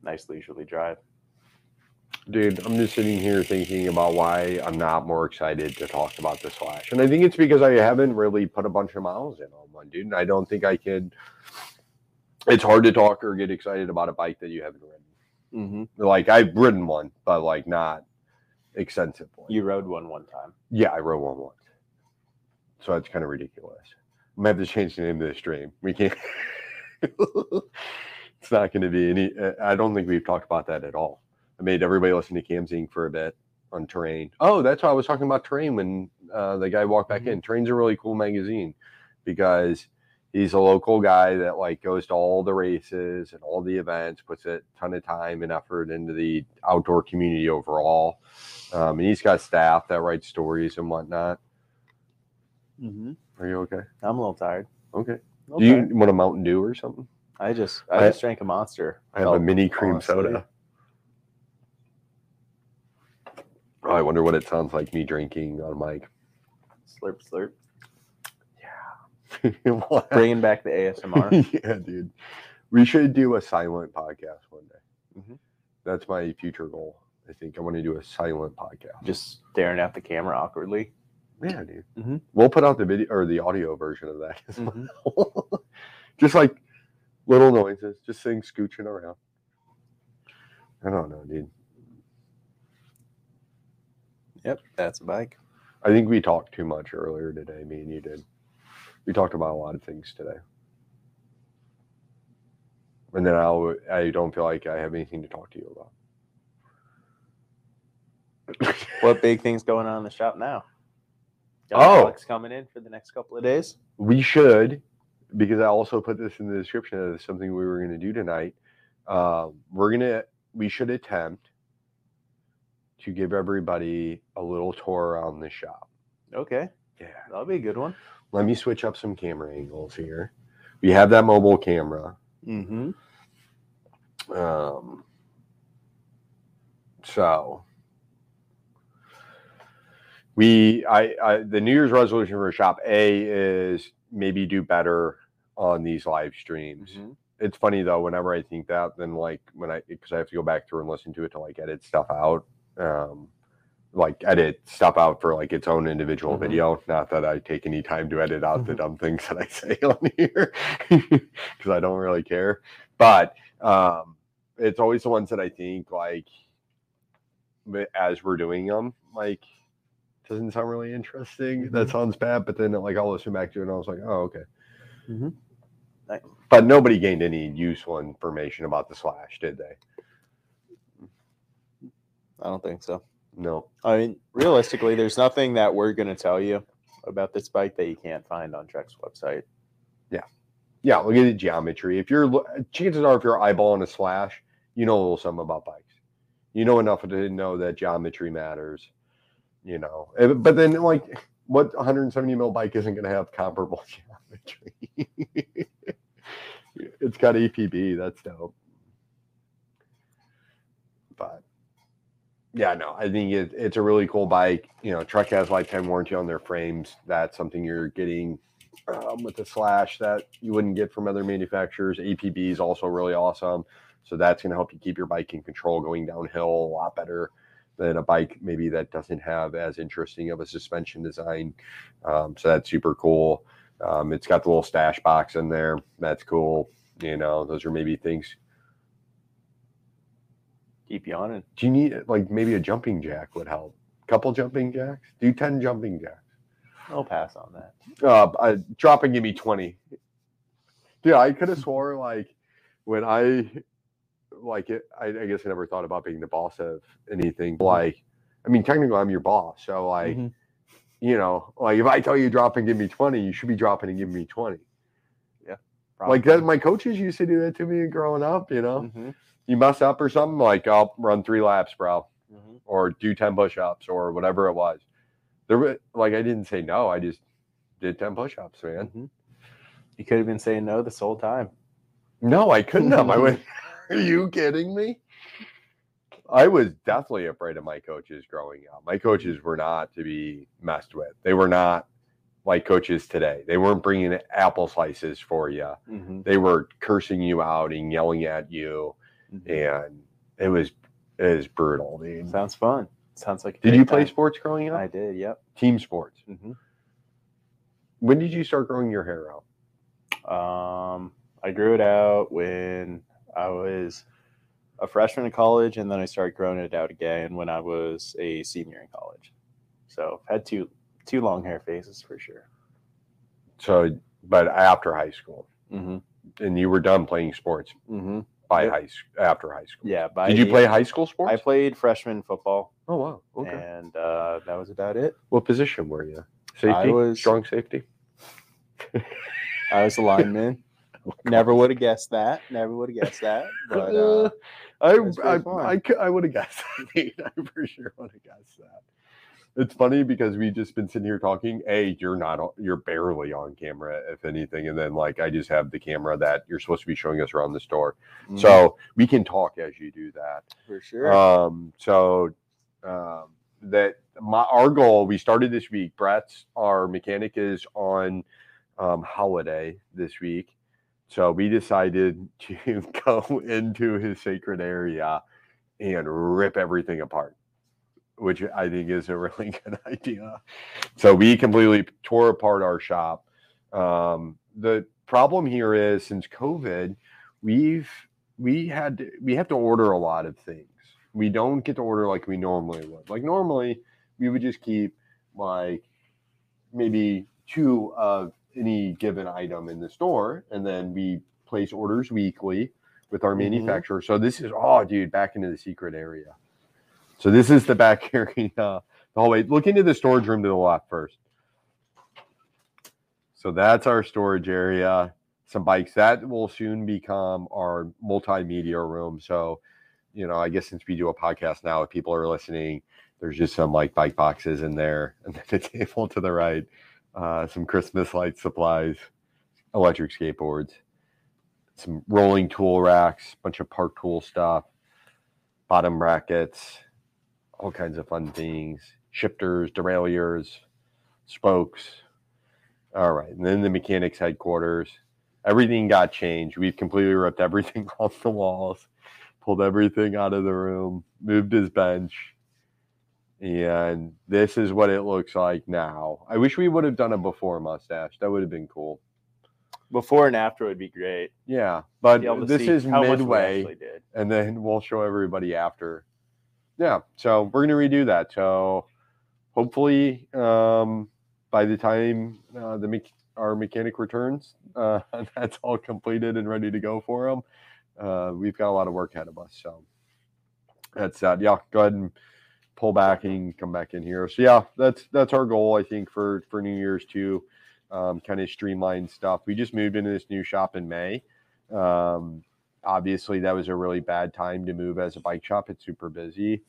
Nice leisurely drive. Dude, I'm just sitting here thinking about why I'm not more excited to talk about the Slash. And I think it's because I haven't really put a bunch of miles in on one, dude. And I don't think I could. It's hard to talk or get excited about a bike that you haven't ridden. Mm-hmm. Like, I've ridden one, but like not extensively. You rode one one time. yeah, I rode one once. So that's kind of ridiculous. I'm to have to change the name of the stream. We can't. [laughs] it's not going to be any. I don't think we've talked about that at all. I made everybody listen to Cam Zink for a bit on Terrain. Oh, that's why I was talking about Terrain when uh, the guy walked back in. Terrain's a really cool magazine because he's a local guy that like goes to all the races and all the events, puts a ton of time and effort into the outdoor community overall. Um, and he's got staff that write stories and whatnot. Mm-hmm. Are you okay? I'm a little tired. Okay. Little Do you tired. want a Mountain Dew or something? I just I, I- just drank a monster. I have a mini cream honestly. soda. Oh, I wonder what it sounds like me drinking on mic. Slurp slurp. [laughs] Bringing back the ASMR. [laughs] yeah, dude. We should do a silent podcast one day. Mhm. That's my future goal. I think I want to do a silent podcast. just staring at the camera awkwardly. yeah, dude. Mhm. We'll put out the video or the audio version of that. as Mhm. well. [laughs] just like little noises, just things scooching around. I don't know, dude. Yep, that's a bike. I think we talked too much earlier today. Me and you did. We talked about a lot of things today. And then I I don't feel like I have anything to talk to you about. What big things going on in the shop now? Oh. Alex coming in for the next couple of days. we should, because I also put this in the description as something we were going to do tonight. Uh, we're gonna we should attempt to give everybody a little tour around the shop. Okay, Yeah. that'll be a good one. Let me switch up some camera angles here. We have that mobile camera. Mm-hmm. Um, so we, I, I, the New Year's resolution for Shop A is maybe do better on these live streams. Mhm. It's funny though, whenever I think that, then like when I, because I have to go back through and listen to it to like edit stuff out, um, like edit stuff out for like its own individual Mhm. video. Not that I take any time to edit out the dumb things [laughs] that I say on here [laughs] because I don't really care. But um, it's always the ones that I think like as we're doing them, like doesn't sound really interesting. That sounds bad, but then like I'll listen back to it and I was like, oh okay. Nice. But nobody gained any useful information about the slash, did they? I don't think so. No. I mean, realistically, there's nothing that we're going to tell you about this bike that you can't find on Trek's website. Yeah, Yeah. look at the geometry. If you're chances are, if you're eyeballing a slash, you know a little something about bikes. You know enough to know that geometry matters. You know, Eh, but then like, what 170 mil bike isn't going to have comparable [laughs] geometry? [laughs] it's got APB. That's dope. But yeah, no, I think it, it's a really cool bike. You know, Trek has lifetime warranty on their frames. That's something you're getting um, with the slash that you wouldn't get from other manufacturers. APB is also really awesome. So that's going to help you keep your bike in control going downhill a lot better than a bike maybe that doesn't have as interesting of a suspension design. Um, so that's super cool. Um, it's got the little stash box in there. That's cool. You know, those are maybe things. Keep yawning. Do you need like maybe a jumping jack would help? Couple jumping jacks? Do 10 jumping jacks. I'll pass on that. Uh, uh, drop and give me 20. Yeah, I could have [laughs] swore like when I like it, I, I guess I never thought about being the boss of anything. Like, I mean, technically, I'm your boss. So, like, Mhm. you know, like if I tell you drop and give me 20, you should be dropping and giving me 20. Yeah, Like that, my coaches used to do that to me growing up. You know, Mhm. You mess up or something, like I'll run three laps, bro, Mhm. or do 10 push ups or whatever it was. There, were- like, I didn't say no. I just did 10 push ups, man. Mhm. You could have been saying no this whole time. No, I couldn't have. I went, [laughs] Are you kidding me? I was definitely afraid of my coaches growing up. My coaches were not to be messed with. They were not like coaches today. They weren't bringing apple slices for you. Mhm. They were cursing you out and yelling at you. And it was it was brutal, dude. Sounds fun. Sounds like. Did you play time. sports growing up? I did. Yep. Team sports. hmm When did you start growing your hair out? Um, I grew it out when I was a freshman in college, and then I started growing it out again when I was a senior in college. So I've had two two long hair phases for sure. So, but after high school, Mm-hmm. and you were done playing sports Mm-hmm. By high s- after high school. Yeah. By Did you play high school sports? I played freshman football, Oh wow. Okay. and uh, that was about it. What position were you? Safety. was- strong safety. I was a lineman. [laughs] Never would have guessed that. Never would have guessed that. [laughs] But uh, I pretty I. I, cou- I would have guessed. [laughs] that. I for sure would have guessed that. It's funny because we've just been sitting here talking. A, you're not, on- you're barely on camera, if anything, and then like I just have the camera that you're supposed to be showing us around the store, mm, so we can talk as you do that. for sure. Um, so um, that my our goal we started this week. Brett's our mechanic is on um, holiday this week, so we decided [laughs] to go into his sacred area and rip everything apart, which I think is a [laughs] really good idea. So we completely tore apart our shop. Um, the problem here is since COVID, we've we had to, we have to order a lot of things. We don't get to order like we normally would. Like normally, we would just keep like maybe two of any given item in the store, and then we place orders weekly with our Mhm. manufacturer. So this is oh, dude, back into the secret area. So this is the back [laughs] area, the hallway. Look into the storage room to the left first. So that's our storage area some bikes that will soon become our multimedia room. So, you know, I guess since we do a podcast now, if people are listening, there's just some like bike boxes in there, [laughs] and then the table to the right, uh, some Christmas light supplies, electric skateboards, some rolling tool racks, bunch of park tool stuff, bottom brackets, all kinds of fun things, shifters, derailleurs, spokes. All right, and then the mechanics headquarters everything got changed. We've completely ripped everything [laughs] off the walls, pulled everything out of the room, moved his bench. And this is what it looks like now. I wish we would have done it before mustache. That would have been cool. Before and after would be great. Yeah, but this is how much we midway, and then we'll show everybody after. Yeah, so we're gonna redo that. So hopefully, um, by the time uh, the mech- our mechanic returns, [laughs] uh, that's all completed and ready to go for him. Uh, we've got a lot of work ahead of us. So that's that. Yeah, go ahead and pull back and come back in here. So yeah, that's that's our goal. I think for for New Year's too. Um, kind of streamline stuff. We just moved into this new shop in May. Um, obviously, that was a really bad time to move as a bike shop. It's super busy.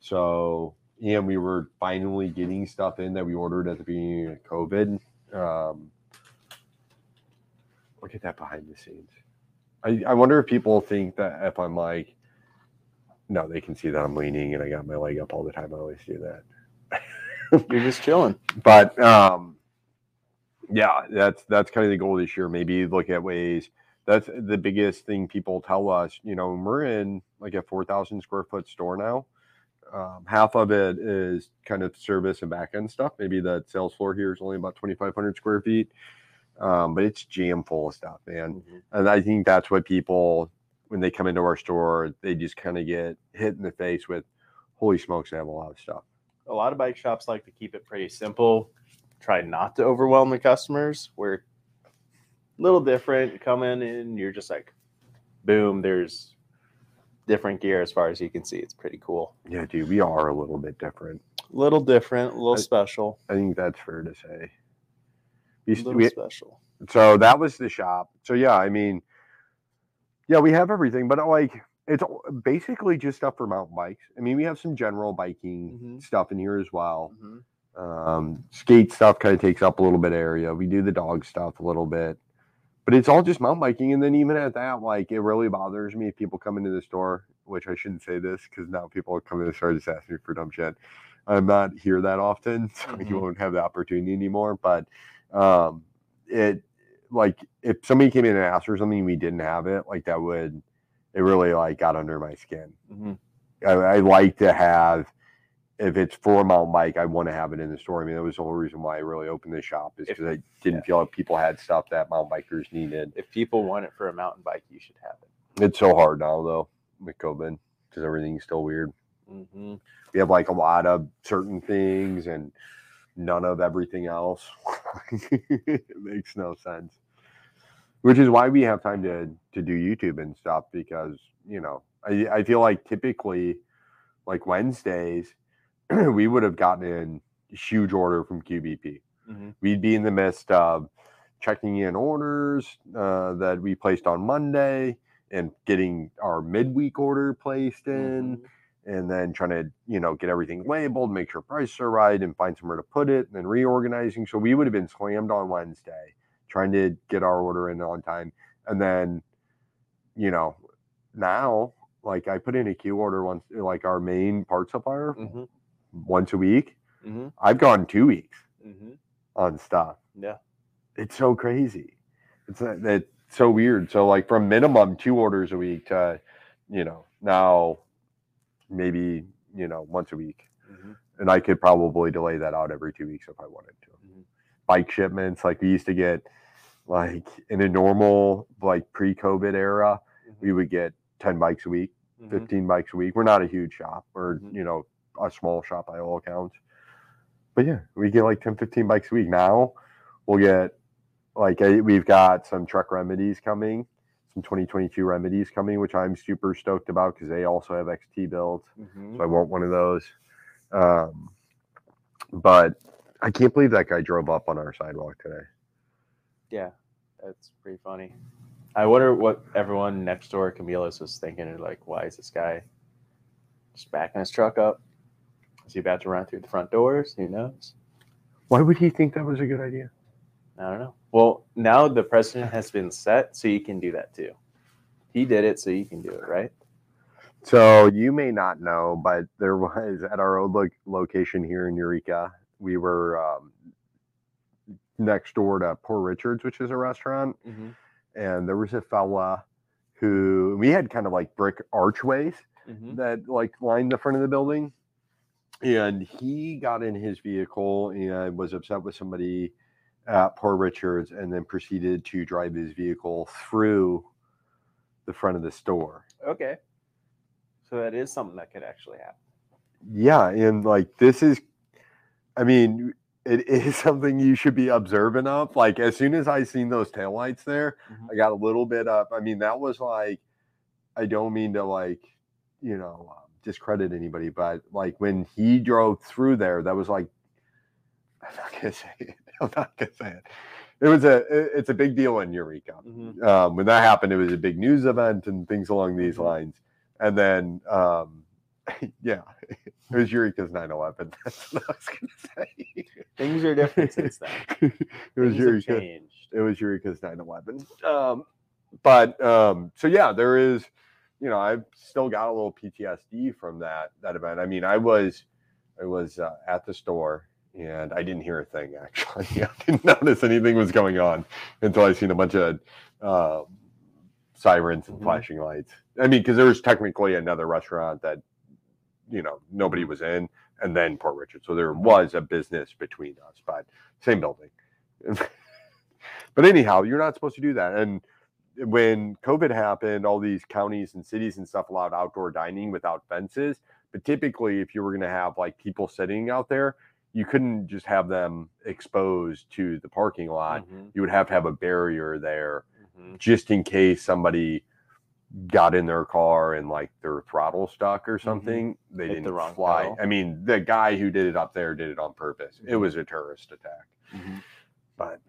So, and we were finally getting stuff in that we ordered at the beginning of COVID. Um, look at that behind the scenes. I, I wonder if people think that if I'm like, no, they can see that I'm leaning and I got my leg up all the time. I always do that. [laughs] You're just chilling. but um, yeah, that's that's kind of the goal this year. Maybe look at ways that's the biggest thing people tell us. You know, we're in like a four thousand square foot store now. Um, half of it is kind of service and back end stuff. Maybe the sales floor here is only about 2,500 square feet, um, but it's jam full of stuff, man. Mhm. And I think that's what people, when they come into our store, they just kind of get hit in the face with, holy smokes, they have a lot of stuff. A lot of bike shops like to keep it pretty simple. Try not to overwhelm the customers. We're a little different. You come in and you're just like, boom, there's different gear as far as you can see. It's pretty cool. Yeah, dude, we are a little bit different. A little different, a little I- special. I think that's fair to say. We, A little we, special. so that was the shop. So yeah, I mean, yeah, we have everything, but like it's basically just stuff for mountain bikes. I mean, we have some general biking Mhm. stuff in here as well. Mhm. Um, skate stuff kind of takes up a little bit of area. We do the dog stuff a little bit, but it's all just mountain biking. And then even at that, like it really bothers me if people come into the store, which I shouldn't say this because now people come in the store just asking me for dumb shit. I'm not here that often, [laughs] so you Mhm. won't have the opportunity anymore. But um, it like if somebody came in and asked for something we didn't have it, like that would it really like got under my skin. Mhm. I, I like to have if it's for a mountain bike, I want to have it in the store. I mean, that was the whole reason why I really opened the shop is because I didn't yeah. feel like people had stuff that mountain bikers needed. If people want it for a mountain bike, you should have it. It's so hard now though with COVID because everything's still weird. hmm We have like a lot of certain things and none of everything else. [laughs] it makes no sense. Which is why we have time to to do YouTube and stuff because you know I I feel like typically like Wednesdays [clears throat] we would have gotten in huge order from QBP. hmm We'd be in the midst of checking in orders uh, that we placed on Monday and getting our midweek order placed in Mm-hmm. and then trying to you know get everything labeled make sure prices are right and find somewhere to put it and then reorganizing so we would have been slammed on wednesday trying to get our order in on time and then you know now like i put in a queue order once like our main part supplier hmm once a week. Hmm i've gone two weeks hmm on stuff. Yeah. it's so crazy. It's that it's so weird. So like from minimum two orders a week to you know now maybe you know once a week. Hmm and i could probably delay that out every two weeks if i wanted to. Mhm. bike shipments like we used to get like in a normal like pre-covid era we would get 10 bikes a week Mhm. 15 bikes a week. We're not a huge shop or Mhm. you know a small shop by all accounts but yeah we get like 10 15 bikes a week now we'll get like we've got some Trek remedies coming some 2022 remedies coming which i'm super stoked about because they also have xt builds Mhm. so i want one of those um, but i can't believe that guy drove up on our sidewalk today Yeah, that's pretty funny. I wonder what everyone next door at Camila's was thinking. Like, why is this guy just backing his truck up? Is he about to run through the front doors? Who knows? why would he think that was a good idea I don't know. Well, now the precedent has been set, so you can do that too. He did it, so you can do it, right? So you may not know, but there was at our old lo- location here in Eureka, we were um, next door to Poor Richards, which is a restaurant, Mm-hmm. and there was a fella who we had kind of like brick archways Mm-hmm. that like lined the front of the building, and he got in his vehicle and was upset with somebody at Poor Richards, and then proceeded to drive his vehicle through the front of the store. Okay. So that is something that could actually happen. yeah and like this is i mean it is [laughs] something you should be observant of like as soon as i seen those taillights there Mhm. i got a little bit up i mean that was like i don't mean to like you know discredit anybody but like when he drove through there that was like [laughs] i'm not gonna say it [laughs] i'm not gonna say it it was a it's a big deal in eureka Mhm. um, when that happened, it was a big news event and things along these Mhm. lines. And then, um, [laughs] yeah, it was Eureka's 9 11. That's what I was to say. Things are different since then. it was Things Eureka. changed. It was Eureka's 9 11. Um, but um, so, yeah, there is, you know, I've still got a little PTSD from that that event. I mean, I was, I was uh, at the store and I didn't hear a thing actually. [laughs] I didn't notice anything was going on until I seen a bunch of uh, sirens and Mhm. flashing lights. I mean, because there was technically another restaurant that you know nobody was in, and then Poor Richard, so there was a business between us, but same building. [laughs] but anyhow, you're not supposed to do that. And when COVID happened, all these counties and cities and stuff allowed outdoor dining without fences. But typically, if you were going to have like people sitting out there, you couldn't just have them exposed to the parking lot. Mhm, You would have to have a barrier there mhm. just in case somebody got in their car and like their throttle stuck or something. They Mm-hmm. Hit didn't wrong fly. pedal. I mean, the guy who did it up there did it on purpose. It Mhm. was a terrorist attack. But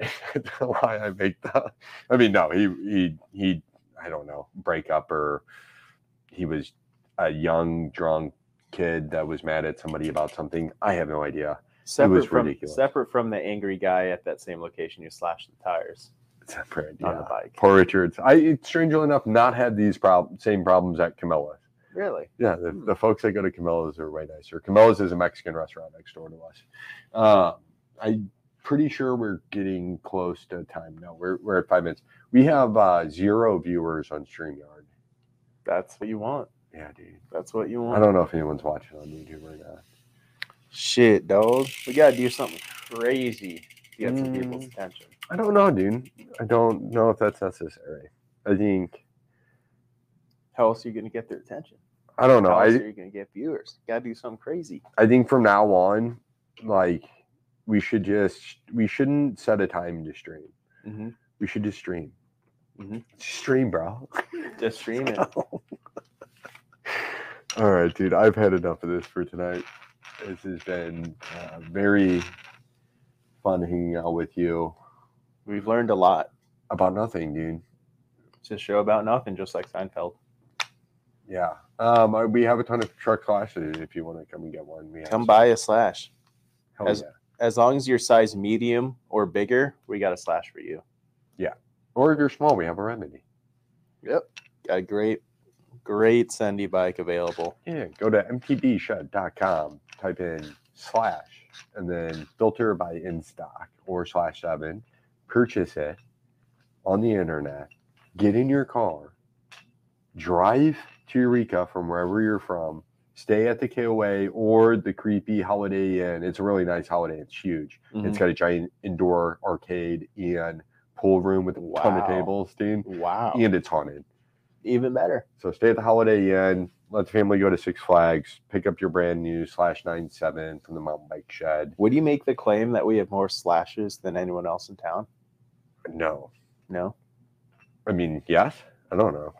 [laughs] why I make that? I mean, no, he he he. I don't know, break up or he was a young drunk kid that was mad at somebody about something. I have no idea. Separate was from ridiculous. separate from the angry guy at that same location who slashed the tires Separate, on yeah. the bike. Poor Richards. I strangely enough not had these prob- same problems at Camilla's. Really? Yeah, the, Hmm. the folks that go to Camilla's are way nicer. Camilla's is a Mexican restaurant next door to us. Uh, I'm pretty sure we're getting close to time. No, we're, we're at five minutes. We have uh, zero viewers on StreamYard. That's what you want. Yeah, dude. That's what you want. I don't know if anyone's watching on YouTube or not. Shit, dog. We gotta do something crazy to get some people's Mm. attention. I don't know, dude. I don't know if that's necessary. I think How else are you gonna get their attention? I don't know. How else I are you gonna get viewers? Gotta do something crazy. I think from now on, like we should just we shouldn't set a time to stream. Mm-hmm. We should just stream. Mhm. Stream, bro. Just stream it. [laughs] All right, dude. I've had enough of this for tonight. This has been uh, very fun hanging out with you We've learned a lot. about nothing, dude. It's a show about nothing, just like Seinfeld. Yeah. Um, we have a ton of Trek slashes if you want to come and get one. We Come by a slash. Hell as- yeah. As long as you're size medium or bigger, we got a slash for you. Yeah. Or if you're small, we have a remedy. Yep. Got a great, great Sendy bike available. Yeah, go to mtbshed.com, type in slash, and then filter by in stock or slash seven, purchase it on the internet, get in your car, drive to Eureka from wherever you're from, stay at the KOA or the creepy Holiday Inn. It's a really nice Holiday. It's huge. Mm-hmm. It's got a giant indoor arcade and pool room with a ton of tables, dude. Wow. And it's haunted. Even better. So stay at the Holiday Inn. Let the family go to Six Flags. Pick up your brand new slash nine seven from the mountain bike shed. Would you make the claim that we have more slashes than anyone else in town? No, No. I mean yes. I don't know.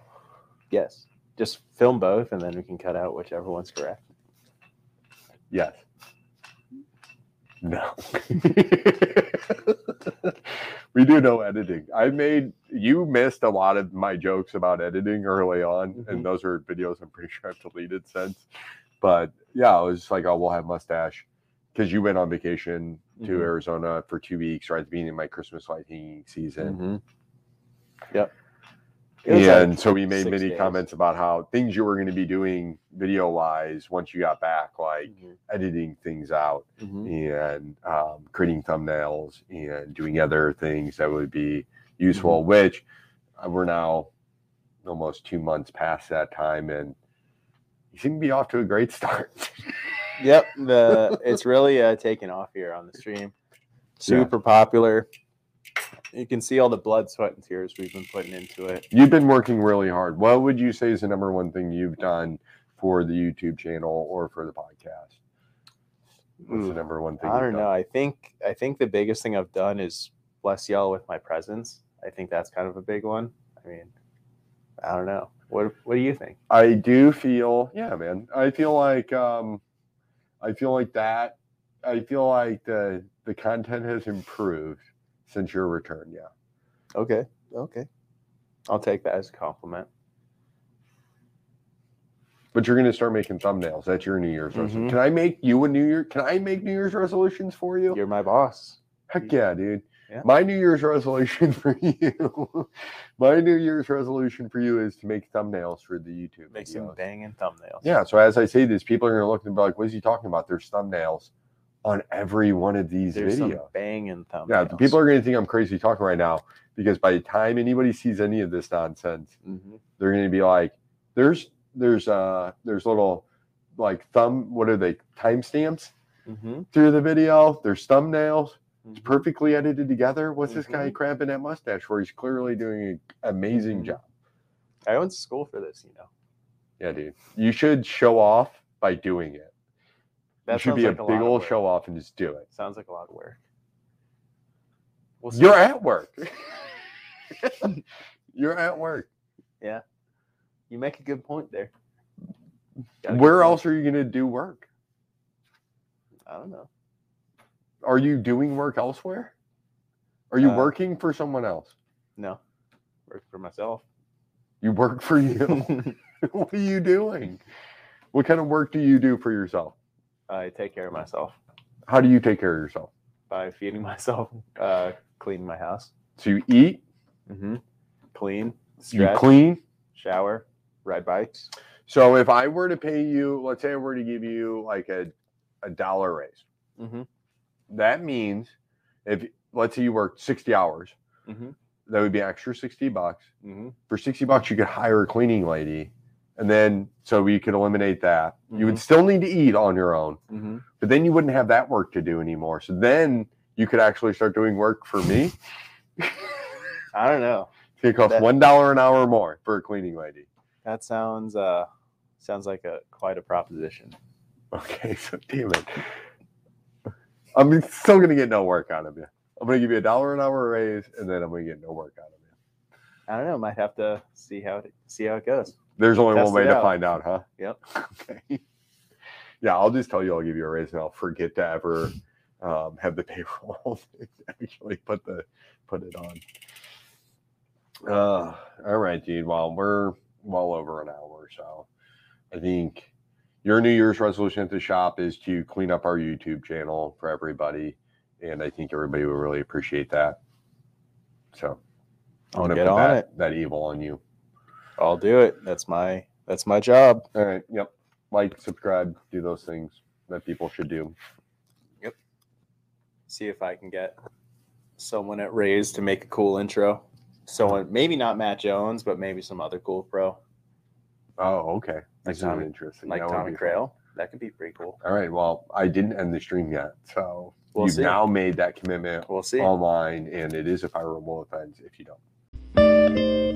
Yes. Just film both, and then we can cut out whichever one's correct. Yes. No. [laughs] we do no editing. I made you missed a lot of my jokes about editing early on, Mhm. and those are videos I'm pretty sure I've deleted since. But yeah, I was just like, oh, we'll have mustache because you went on vacation to Mhm. Arizona for two weeks right beginning of my Christmas light hanging season. Mm-hmm. Yep. And like so we made many days. comments about how things you were going to be doing video wise once you got back, like Mhm. editing things out Mhm. and um, creating thumbnails and doing other things that would be useful, which uh, we're now almost two months past that time and you seem to be off to a great [laughs] start. Yep. The it's really uh, taken off here on the stream. Super popular. You can see all the blood, sweat, and tears we've been putting into it. You've been working really hard. What would you say is the number one thing you've done for the YouTube channel or for the podcast? What's the number one thing? I you've don't done? know. I think I think the biggest thing I've done is bless y'all with my presence. I think that's kind of a big one. I mean, I don't know. What What do you think? I do feel, yeah, man. I feel like, um, I feel like that. I feel like the the content has improved since your return. Yeah. Okay. Okay. I'll take that as a compliment. But you're gonna start making thumbnails. That's your New Year's resolution. Mhm. Can I make you a New Year? Can I make New Year's resolutions for you? You're my boss. Heck yeah, dude. Yeah. My New Year's resolution [laughs] for you. my New Year's resolution for you is to make thumbnails for the YouTube. Make some videos. banging thumbnails. Yeah. So as I say this, people are gonna look and be like, "What is he talking about?" There's thumbnails on every one of these There's videos. banging thumbnails. Yeah, people are going to think I'm crazy talking right now because by the time anybody sees any of this nonsense, Mhm. they're going to be like, "There's, there's, uh, there's little like thumb. What are they? Timestamps Mhm. through the video. There's thumbnails. It's Mhm. perfectly edited together. What's this guy Mhm. cramping that mustache for? He's clearly doing an amazing Mhm. job. I went to school for this, you know. Yeah, dude. You should show off by doing it. That you should be like a big old show off and just do it. Sounds like a lot of work. We'll. You're at work. [laughs] You're at work. Yeah. You make a good point there. Got a good Where else are you going to do work? I don't know. Are you doing work elsewhere? Are you Uh, working for someone else? No, work for myself. You work for you. [laughs] [laughs] what are you doing? What kind of work do you do for yourself? I take care of myself How do you take care of yourself? by feeding [laughs] myself, uh, cleaning my house, So you eat, mm-hmm. clean, you clean. shower, ride bikes. So if I were to pay you, let's say I were to give you like a, a dollar raise, Mm-hmm. that means if let's say you worked 60 hours, Mm-hmm. that would be an extra 60 bucks. Mm-hmm. For 60 bucks, you could hire a cleaning lady. And then so we could eliminate that. You would Mhm. still need to eat on your own, Mm-hmm. but then you wouldn't have that work to do anymore. So then you could actually start doing work for me. [laughs] I don't know. It's gonna cost That- one dollar an hour more for a cleaning lady. That sounds uh sounds like a quite a proposition. Okay, [laughs] so damn it. I'm still gonna get no work out of you. I'm gonna give you a dollar an hour raise, and then I'm gonna get no work out of you. I don't know. Might have to see how it see how it goes. There's only Test one way to out. find out, huh? Yep. [laughs] Okay. Yeah, I'll just tell you I'll give you a raise, and I'll forget to ever um, have the payroll [laughs] actually put the put it on. Uh, all right, dude. Well, we're well over an hour, so I think your New Year's resolution at the shop is to clean up our YouTube channel for everybody, and I think everybody will really appreciate that. So I'm I'll gonna put on that, it. that evil on you. I'll do it. That's my that's my job. All right. Yep. Like, subscribe, do those things that people should do. Yep. See if I can get someone at Ray's to make a cool intro. Someone maybe not Matt Jones, but maybe some other cool pro Oh, okay. Like This is Tommy- interesting. like That Tommy fun. Crail. That could be pretty cool. All right. Well, I didn't end the stream yet, so We'll you've see. now made that commitment We'll see. online, and it is a fireable offense if you don't.